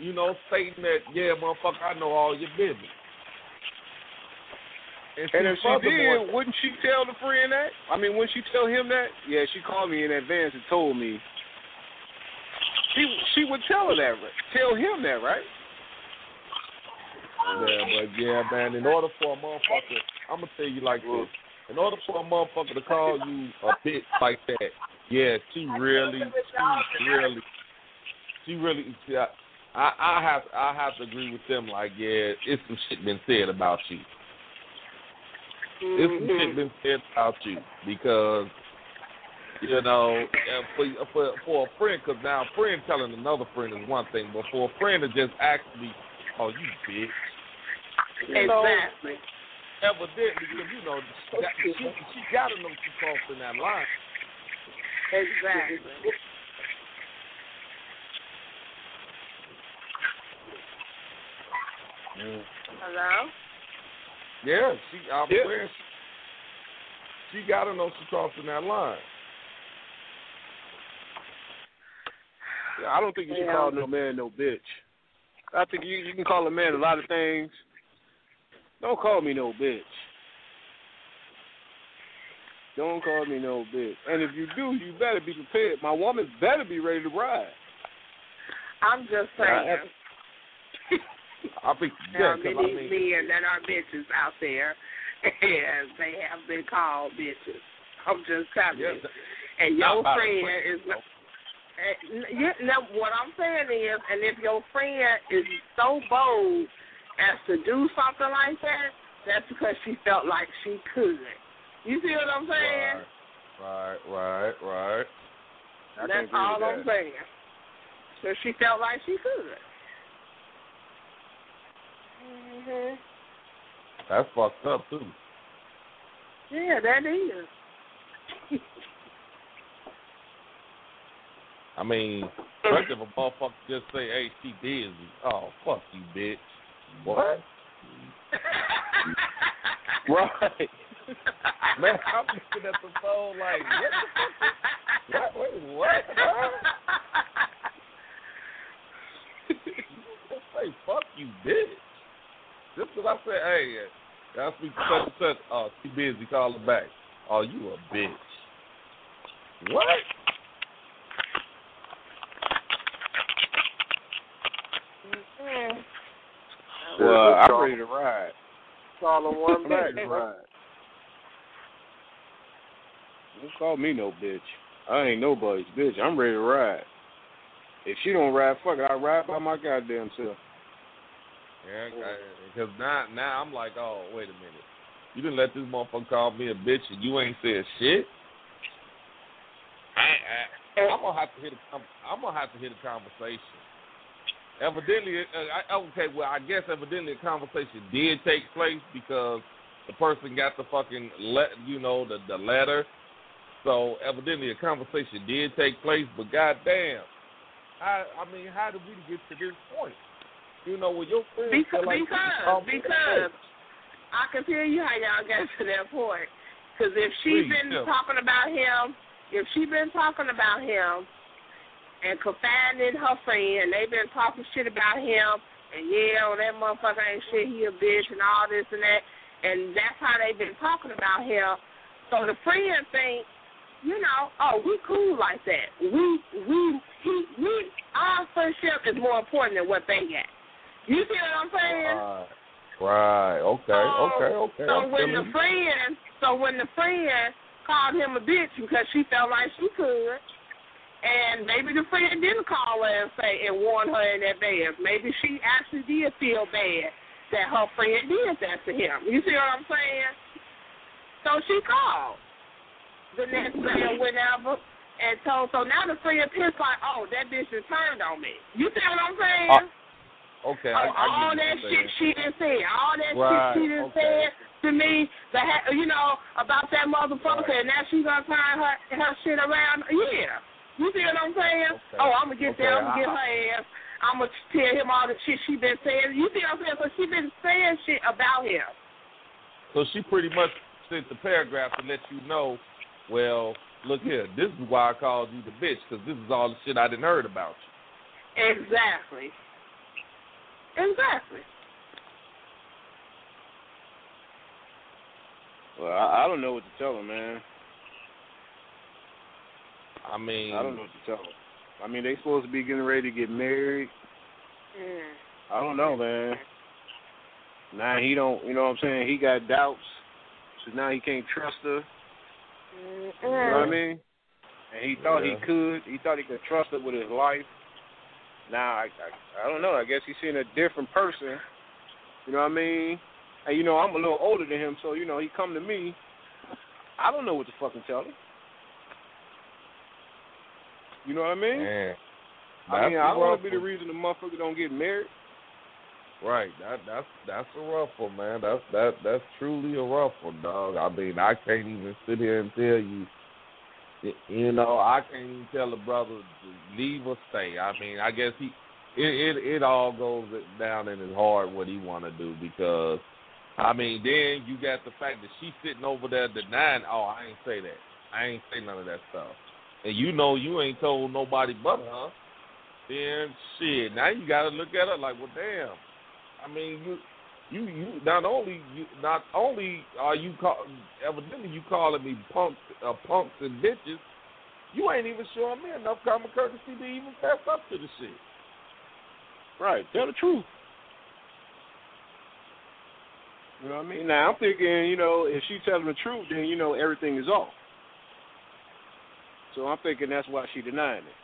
You know, stating that, yeah, motherfucker, I know all your business. And, And if she did, wouldn't she tell the friend that? I mean, wouldn't she tell him that? Yeah, she called me in advance and told me. She she would tell her that. Tell him that, right? Yeah, but yeah, man. In order for a motherfucker, I'm gonna tell you like this. In order for a motherfucker to call you a bitch like that, yeah, she really, she really, she really. See, I, I, I have, I have to agree with them. Like, yeah, it's some shit been said about you. It's some shit mm-hmm. been said about you because you know, for for for a friend, because now a friend telling another friend is one thing, but for a friend to just actually, oh, you bitch. You know, Exactly. evidently, because you know, she, she, she got to know she's crossing that line. Exactly. Hello? Yeah, she. I'm Yeah. aware she, she got to know she's crossing that line. Yeah, I don't think you should Yeah. call no man no bitch. I think you you can call a man a lot of things. Don't call me no bitch. Don't call me no bitch. And if you do, you better be prepared. My woman better be ready to ride. I'm just Yeah, saying. I think There yeah, are 'cause many I mean, men that are bitches out there, [laughs] and they have been called bitches. I'm just telling yeah, you. And your friend is not. And you know what I'm saying is, and if your friend is so bold as to do something like that, that's because she felt like she could. You see what I'm saying? Right, right, right. I That's all with I'm saying. So she felt like she could. Mhm. That's fucked up too. Yeah, that is. I mean, [laughs] first if a motherfucker just say, "Hey, she busy," oh fuck you, bitch. What? [laughs] right. Man, I'm looking at the phone like, what the fuck? What? Wait, what? [laughs] Say, fuck you, bitch. Just because I said, hey, I speak to such and such, oh, she busy, call her back. Oh, you a bitch. What? Well, I'm ready to ride. Call them one [laughs] back, I'm ready to ride. Don't call me no bitch. I ain't nobody's bitch. I'm ready to ride. If she don't ride, fuck it. I ride by my goddamn self. Yeah, because now, now I'm like, oh, wait a minute. You didn't let this motherfucker call me a bitch and you ain't said shit. I, I, I'm gonna have to hit. A, com- I'm gonna have to hit a conversation. Evidently, uh, I, okay. Well, I guess evidently a conversation did take place because the person got the fucking let, you know, the the letter. So evidently a conversation did take place. But goddamn, I I mean, how did we get to this point? You know, when your friends Because like because because. I can tell you how y'all got to that point. Because if she's Please, been me. talking about him, if she's been talking about him and confiding in her friend, they've been talking shit about him, and yeah, oh, that motherfucker ain't shit, he a bitch, and all this and that, and that's how they've been talking about him. So the friend think, you know, oh, we cool like that. We we he we our friendship is more important than what they got. You see what I'm saying? Right. Right. Okay. Okay. Okay. So I'm when feeling the friend, so when the friend called him a bitch because she felt like she could, and maybe the friend didn't call her and say and warn her in advance. Maybe she actually did feel bad that her friend did that to him. You see what I'm saying? So she called the next day or whenever. And told, so now the friend pissed like, oh, that bitch is turned on me. You see what I'm saying? Uh, okay. Oh, I get all that shit she done said, all that Right, shit she done okay. said to me, the you know about that motherfucker, and now she's gonna turn her her shit around. Yeah, you see what I'm saying? Okay. Oh, I'm gonna get there. I'm gonna get her ass. I'm gonna tell him all the shit she been saying. You see what I'm saying? So she been saying shit about him. So she pretty much sent the paragraph to let you know, well, look here, this is why I called you the bitch, because this is all the shit I didn't heard about you. Exactly. Exactly. Well, I, I don't know what to tell her, man. I mean, I don't know what to tell her. I mean, they supposed to be getting ready to get married. Mm. I don't know, man. Now he don't, you know what I'm saying? He got doubts, so now he can't trust her. You know what I mean? And he thought Yeah. he could. He thought he could trust her with his life. Now I, I, I don't know. I guess he's seeing a different person. You know what I mean? And you know I'm a little older than him, so you know he come to me. I don't know what to fucking tell him. You know what I mean? Man, I mean, I want to be the reason the motherfucker don't get married. Right. That that's that's a rough one, man. That's that that's truly a rough one, dog. I mean, I can't even sit here and tell you. You know, I can't even tell a brother to leave or stay. I mean, I guess he, it it, it all goes down in his heart what he want to do because, I mean, then you got the fact that she's sitting over there denying. Oh, I ain't say that. I ain't say none of that stuff. And you know you ain't told nobody but her. Then shit, now you gotta look at her like, well, damn. I mean, you, you, you. Not only you, not only are you call, evidently you calling me punks, uh, punks and bitches. You ain't even showing me enough common courtesy to even pass up to the shit. Right. Tell the truth. You know what I mean? Now I'm thinking, you know, if she's telling the truth, then you know everything is off. So I'm thinking that's why she denying it.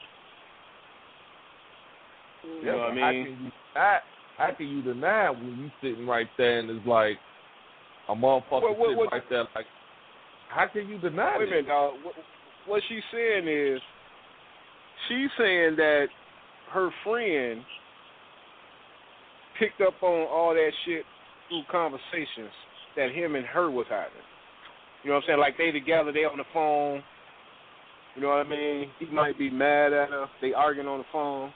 You Yeah, know what I mean? How can you deny, can you deny when you sitting right there and it's like a motherfucker What- what- sitting what- right there like how can you deny Wait a minute, dog. What, what she's saying is, she's saying that her friend picked up on all that shit through conversations that him and her was having. You know what I'm saying? Like they together, they on the phone. You know what I mean? He might be mad at her. They arguing on the phone,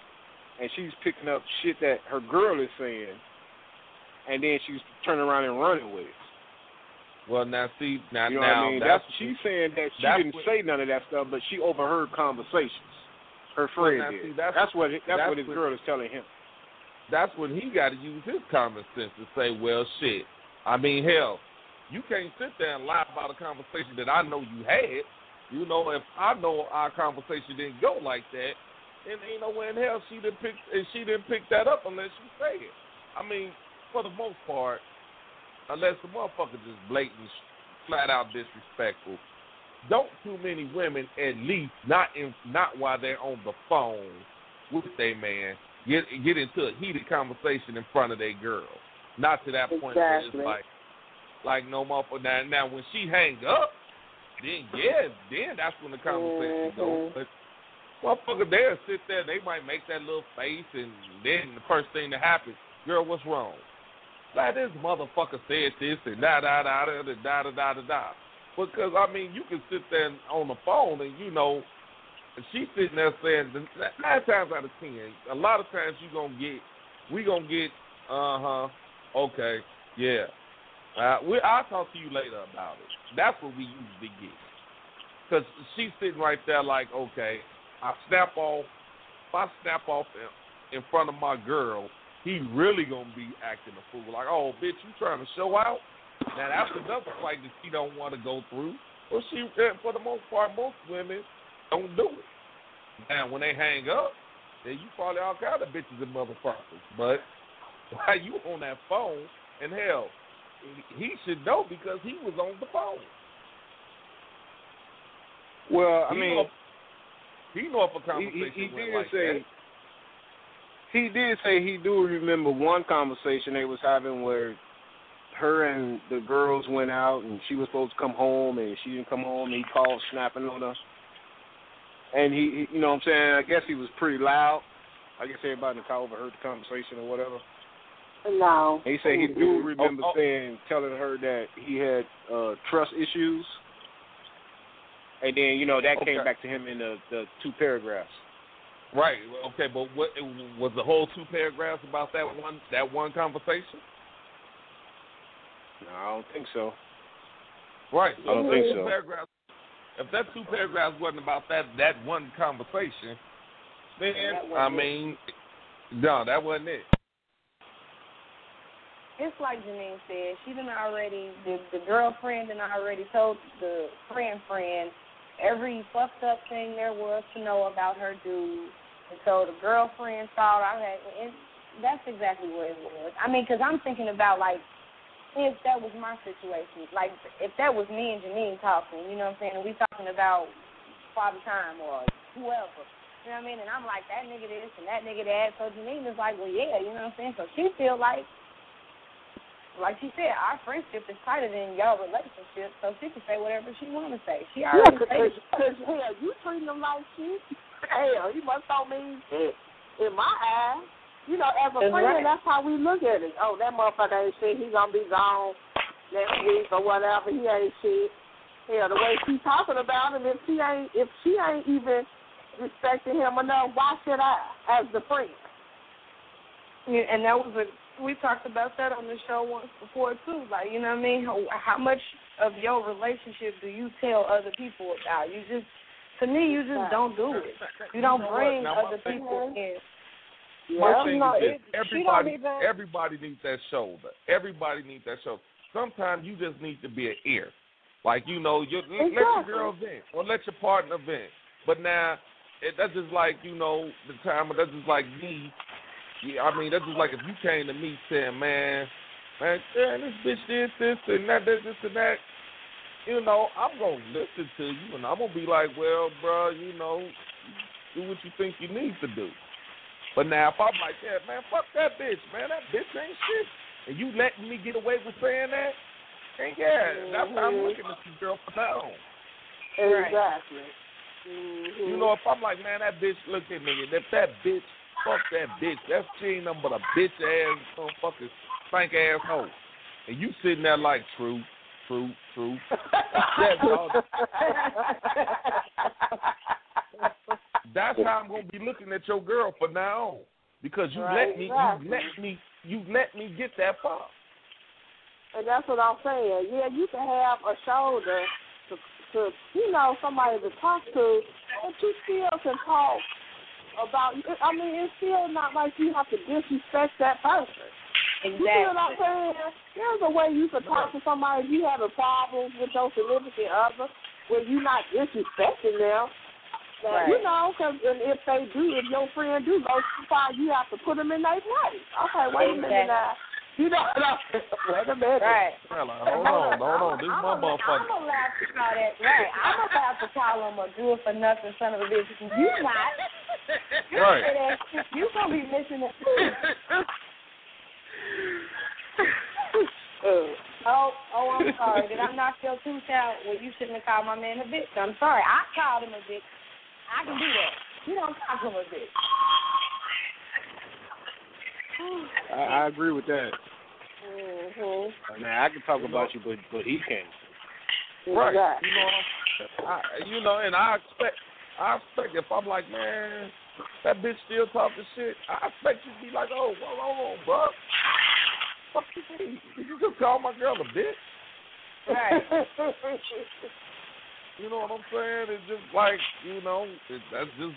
and she's picking up shit that her girl is saying, and then she's turning around and running with it. Well now see now You know now what I mean? that's, That's she's saying that she didn't what- say none of that stuff, but she overheard conversations. Her friend now, did. see, that's- that's, what that's, that's what his what- girl is telling him. that's when he got to use his common sense to say, well, shit. I mean, hell, you can't sit there and lie about a conversation that I know you had. You know, if I know our conversation didn't go like that, then ain't no way in hell she didn't pick and she didn't pick that up unless you say it. I mean, for the most part, unless the motherfucker just blatant, flat out disrespectful. Don't too many women, at least not in not while they're on the phone with their man, get get into a heated conversation in front of their girl. Not to that point where it's like like no motherfucker. Now, now when she hang up, then yeah, then that's when the conversation goes. Mhm. But motherfucker, they'll sit there, they might make that little face, and then the first thing that happens, girl, what's wrong? Like this motherfucker said this and da da da da da da da da da. Because I mean, you can sit there on the phone and you know, and she's sitting there saying nine times out of ten, a lot of times you gonna get, we gonna get, uh huh, okay, yeah. Uh, we, I'll talk to you later about it. That's what we usually get. Because she's sitting right there like, okay, I snap off. If I snap off in, in front of my girl, he really gonna be acting a fool. Like, oh, bitch, you trying to show out? Now that's another fight that she don't want to go through. Well, she, eh, for the most part, most women don't do it. Now when they hang up, then you probably all kind of bitches and motherfuckers. But [laughs] why you on that phone, and hell, he should know because he was on the phone. Well, I He mean, know he know if a conversation he, he went did like say that. he did say he do remember one conversation they was having where her and the girls went out and she was supposed to come home and she didn't come home and he called snapping on her. And he, he you know what I'm saying, I guess he was pretty loud. I guess everybody in the car overheard the conversation or whatever. No. And he said he do Oh, remember saying, telling her that he had uh trust issues. And then, you know, that came back to him in the, the two paragraphs. Right. Okay, but what was the whole two paragraphs about that one that one conversation? No, I don't think so. Right. I don't if think that two so. Paragraphs, if that two paragraphs wasn't about that that one conversation, then That I mean, no, that wasn't it. It's like Janine said. She done already the the girlfriend and I already told the friend friend every fucked up thing there was to know about her dude. And so the girlfriend thought I had. And that's exactly what it was. I mean, because I'm thinking about like if that was my situation, like if that was me and Janine talking, you know what I'm saying? And we talking about Father Time or whoever. You know what I mean? And I'm like, that nigga this and that nigga that. So Janine is like, well, yeah, you know what I'm saying? So she feel like, like she said, our friendship is tighter than y'all relationship, so she can say whatever she want to say. She Yeah, already because said it. [laughs] hell, you treating them like shit. Hell, you must don't mean shit. In my eyes, you know, as a That's friend, right. that's how we look at it. Oh, that motherfucker ain't shit. He gonna be gone next week or whatever. He ain't shit. Hell, the way she talking about him, if she ain't, if she ain't even respecting him enough, why should I, as the friend? Yeah, and that was a we talked about that on the show once before too. Like, you know what I mean? How, how much of your relationship do you tell other people about? You just, to me, you just don't do it. You don't You know bring Now, other people in. My Well, thing no, is this: everybody, even- everybody needs that shoulder. Everybody needs that shoulder. Sometimes you just need to be an ear. Like you know, you let your girl vent or let your partner vent. But now, it, that's just like you know the time. but That's just like me. Yeah, I mean, that's just like if you came to me saying, "Man, man, man this bitch did this and that, this, this and that." You know, I'm gonna listen to you, and I'm gonna be like, "Well, bro, you know, do what you think you need to do." But now if I'm like, yeah, man, fuck that bitch, man, that bitch ain't shit, and you letting me get away with saying that, and yeah, that's how I'm looking at you, girl, from now. Exactly. Mm-hmm. You know, if I'm like, man, that bitch, look at me, and if that bitch, fuck that bitch, that she ain't nothing but a bitch ass, motherfucking stank ass hoe, and you sitting there like, true, true, true. That's how I'm gonna be looking at your girl from now on. Because you Right, let me exactly. you let me you let me get that far. And that's what I'm saying. Yeah, you can have a shoulder to, to you know, somebody to talk to, but you still can talk about. I mean, it's still not like you have to disrespect that person. Exactly. You feel what I'm saying? There's a way you can talk to somebody if you having problems with your significant other, where you're not disrespecting them. But, You know, because if they do, if your friend do go too far, you have to put them in their place. Okay, wait a minute now. [laughs] You know, wait a minute. Right. Well, like, hold on, hold on. This my I'm motherfucker. allowed to call that right. I'm allowed to call him a good for nothing son of a bitch. You not. You Right. say that shit, You gonna be missing it. [laughs] Oh, oh, I'm sorry. Did I knock your tooth out? Well, you shouldn't have called my man a bitch. I'm sorry. I called him a bitch. I can do that. You don't call him a bitch. I, I agree with that. Mm-hmm. Now I can talk about you, but but he can't. Right. You know, what I'm- you know, and I expect, I expect if I'm like, man, that bitch still talking shit, I expect you to be like, oh, well, hold on, bro. Fuck you mean? Did you just call my girl a bitch? Right. [laughs] You know what I'm saying? It's just like, you know, it, that's just,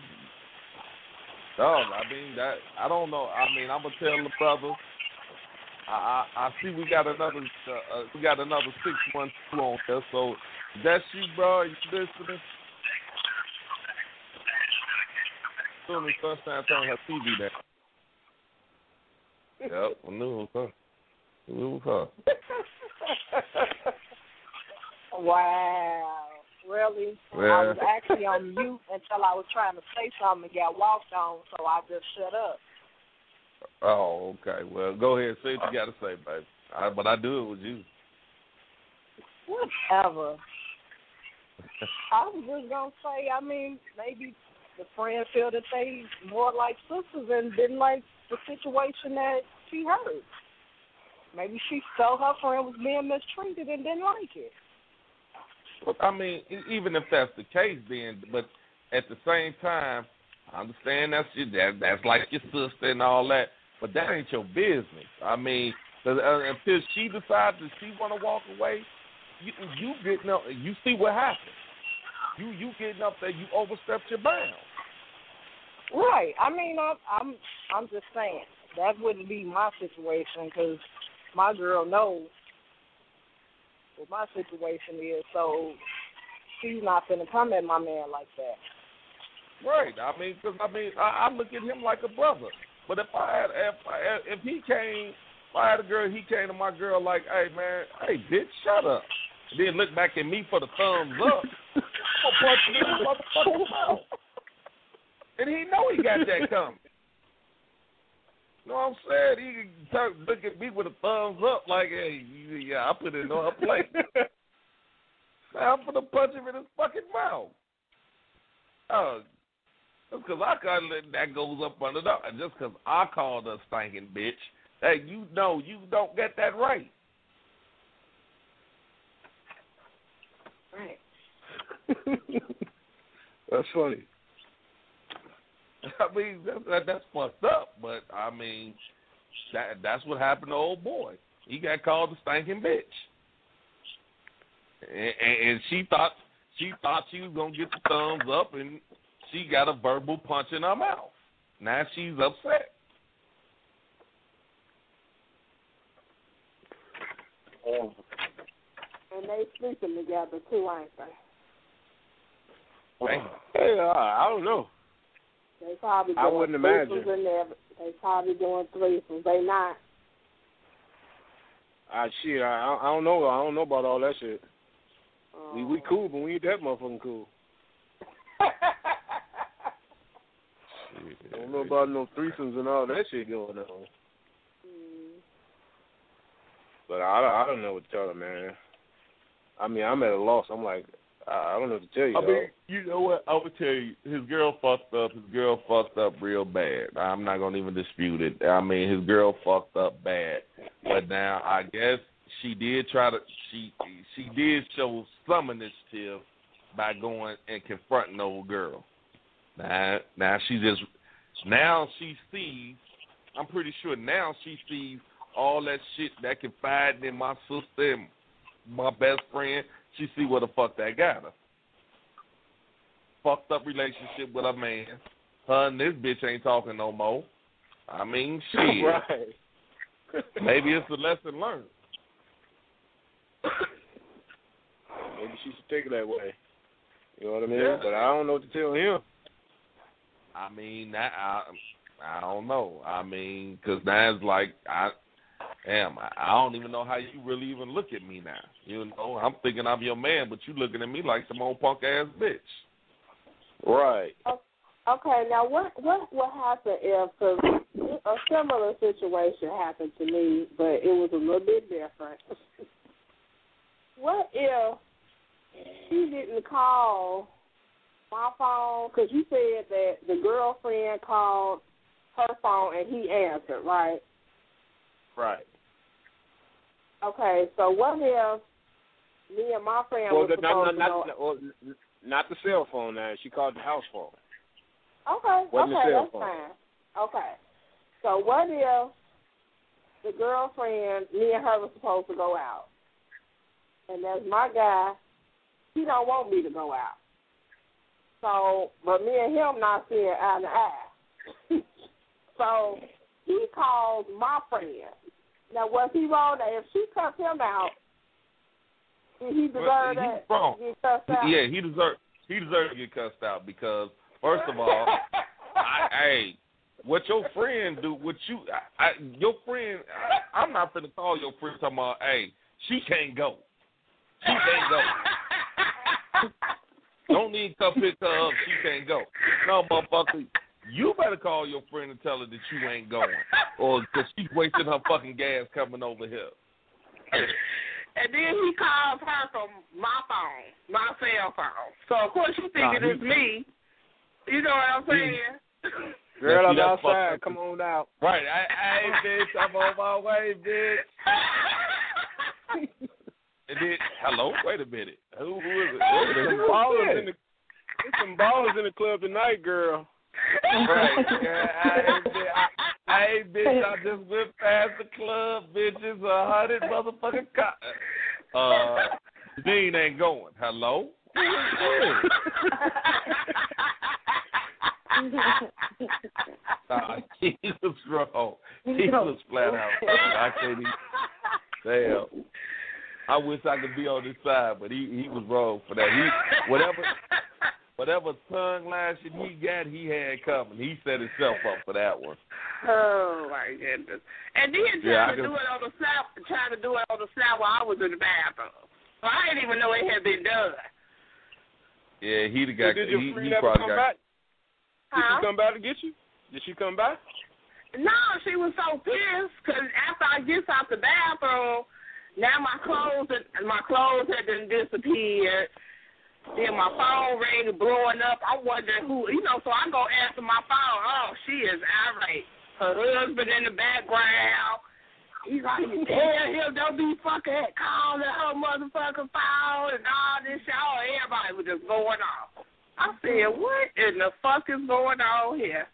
dog. I mean, that I don't know. I mean, I'm gonna tell the brother. I I, I see we got another uh, uh, we got another six months two on there. So that's you, bro. You listening? Soon as Sunshine turn her TV down. [laughs] Yep, I knew it was her. I knew it was her. [laughs] Wow. Really? I was actually on mute until I was trying to say something and got walked on, so I just shut up. Oh, okay. Well, go ahead. Say what you got to say, baby. I, but I do it with you. Whatever. I was just gonna say, I mean, maybe the friend feel that they more like sisters and didn't like the situation that she heard. Maybe she felt her friend was being mistreated and didn't like it. But I mean, even if that's the case, then, but at the same time, I understand that's your, that that's like your sister and all that, but that ain't your business. I mean, uh, until she decides that she want to walk away, you you getting up, you see what happens. You you getting up there, you overstepped your bounds. Right. I mean, I'm I'm I'm just saying that wouldn't be my situation because my girl knows what my situation is, so she's not gonna come at my man like that. Right. I mean, because I mean, I, I look at him like a brother. But if I had, if I, if he came, if I had a girl, he came to my girl like, hey man, hey bitch, shut up. And then look back at me for the thumbs up. [laughs] I'm gonna punch him in the motherfucking mouth. And he know he got that coming. You know what I'm saying? He can talk, look at me with a thumbs up like, hey, yeah, I put it on her plate. [laughs] Now I'm gonna punch him in his fucking mouth. Oh, just because I call it, that goes up under the just because I called her stinking bitch. Hey, you know you don't get that right. Right. [laughs] That's funny. [laughs] I mean that, that, that's fucked up, but I mean that that's what happened to old boy. He got called a stinking bitch, and, and, and she thought she thought she was gonna get the thumbs up, and she got a verbal punch in her mouth. Now she's upset. And they sleeping together too, ain't they? Hey, uh, I don't know. They probably doing I wouldn't imagine. in there. They probably doing threesomes. They not. I shit, I, I don't know. I don't know about all that shit. We we Oh. cool, but we ain't that motherfucking cool. [laughs] I don't know about no threesomes and all that shit going on. Mm. But I, don't- I don't know what to tell her, man. I mean, I'm at a loss. I'm like, I I don't know what to tell you. I mean, you know what? I would tell you, his girl fucked up. His girl fucked up real bad. I'm not gonna even dispute it. I mean, his girl fucked up bad. But now, I guess she did try to. She she did show some initiative by going and confronting the old girl. Now, now she just now she sees. I'm pretty sure now she sees all that shit that confiding in my sister and my best friend. She see what the fuck that got her. Fucked up relationship with her man. Her and this bitch ain't talking no more. I mean, [laughs] shit. right. Maybe it's [laughs] a lesson learned. Maybe she should take it that way. You know what I mean? Yeah. But I don't know what to tell him. I mean, that I, I don't know. I mean, because now it's like I, damn, I, I don't even know how you really even look at me now. You know, I'm thinking I'm your man, but you looking at me like some old punk ass bitch. Right. Okay, now what what would happen if cause a similar situation happened to me, but it was a little bit different. [laughs] what if she didn't call my phone? Because you said that the girlfriend called her phone and he answered, right? Right. Okay, so what if me and my friend Well, was the, supposed not, to go? not, not, well, not the cell phone now. She called the house phone. Okay, Wasn't okay, that's phone. fine. Okay. So what if the girlfriend, me and her were supposed to go out, and as my guy, he don't want me to go out. So, but me and him not seeing eye to eye. [laughs] so he called my friend. Now, was he wrong? That if she cussed him out, did he deserve Well, that? wrong. to Get cussed out? Yeah, he deserves he deserves to get cussed out because first of all, I, [laughs] hey, what your friend do? What you? I, I, your friend? I, I'm not gonna call your friend talking about. Hey, she can't go. She can't go. [laughs] Don't need to pick her up. She can't go. No, motherfucker. You better call your friend and tell her that you ain't going, or because she's wasting her fucking gas coming over here. And then he calls her from my phone, my cell phone. So of course you thinking Nah, it's me. You know what I'm saying? Girl, I'm see, that's fucked outside. Come on out. Right. I, hey, bitch, I'm on my way, bitch. [laughs] And then, hello, wait a minute. Who, who is it? Who There's is some it? ballers in the there's some ballers in the club tonight, girl. Right. [laughs] I, I, I, hey, bitch, I just went past the club, bitches. A hundred motherfucking cops. Uh, [laughs] Dean ain't going. Hello? Who is this? Nah, [laughs] he was wrong. He was flat out. I can't even. Damn. I wish I could be on his side, but he he was wrong for that. He whatever whatever tongue lashing he got, he had coming. He set himself up for that one. [laughs] Oh my goodness! And then Yeah, trying to can- do it on the snap, trying to do it on the snap while I was in the bathroom. So I didn't even know it had been done. Yeah, he the guy. Did your he friend he ever come got. back? Did Huh? she come back to get you? Did she come back? No, she was so pissed because after I gets out the bathroom, now my clothes had- my clothes had been disappeared. Then my phone and blowing up. I'm wondering who, you know. So I go answer my phone. Oh, she is irate. Her husband in the background. He's like, tell him don't be fucking calling her motherfucking phone and all this shit. Oh, everybody was just going off. I said, what in the fuck is going on here?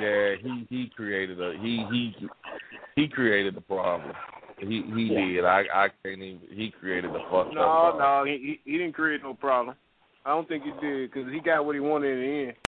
Yeah, he he created a he he he created the problem. He he Yeah. did. I I can't even. He created the fuck. No, problem. no, he he he didn't create no problem. I don't think he did because he got what he wanted in the end.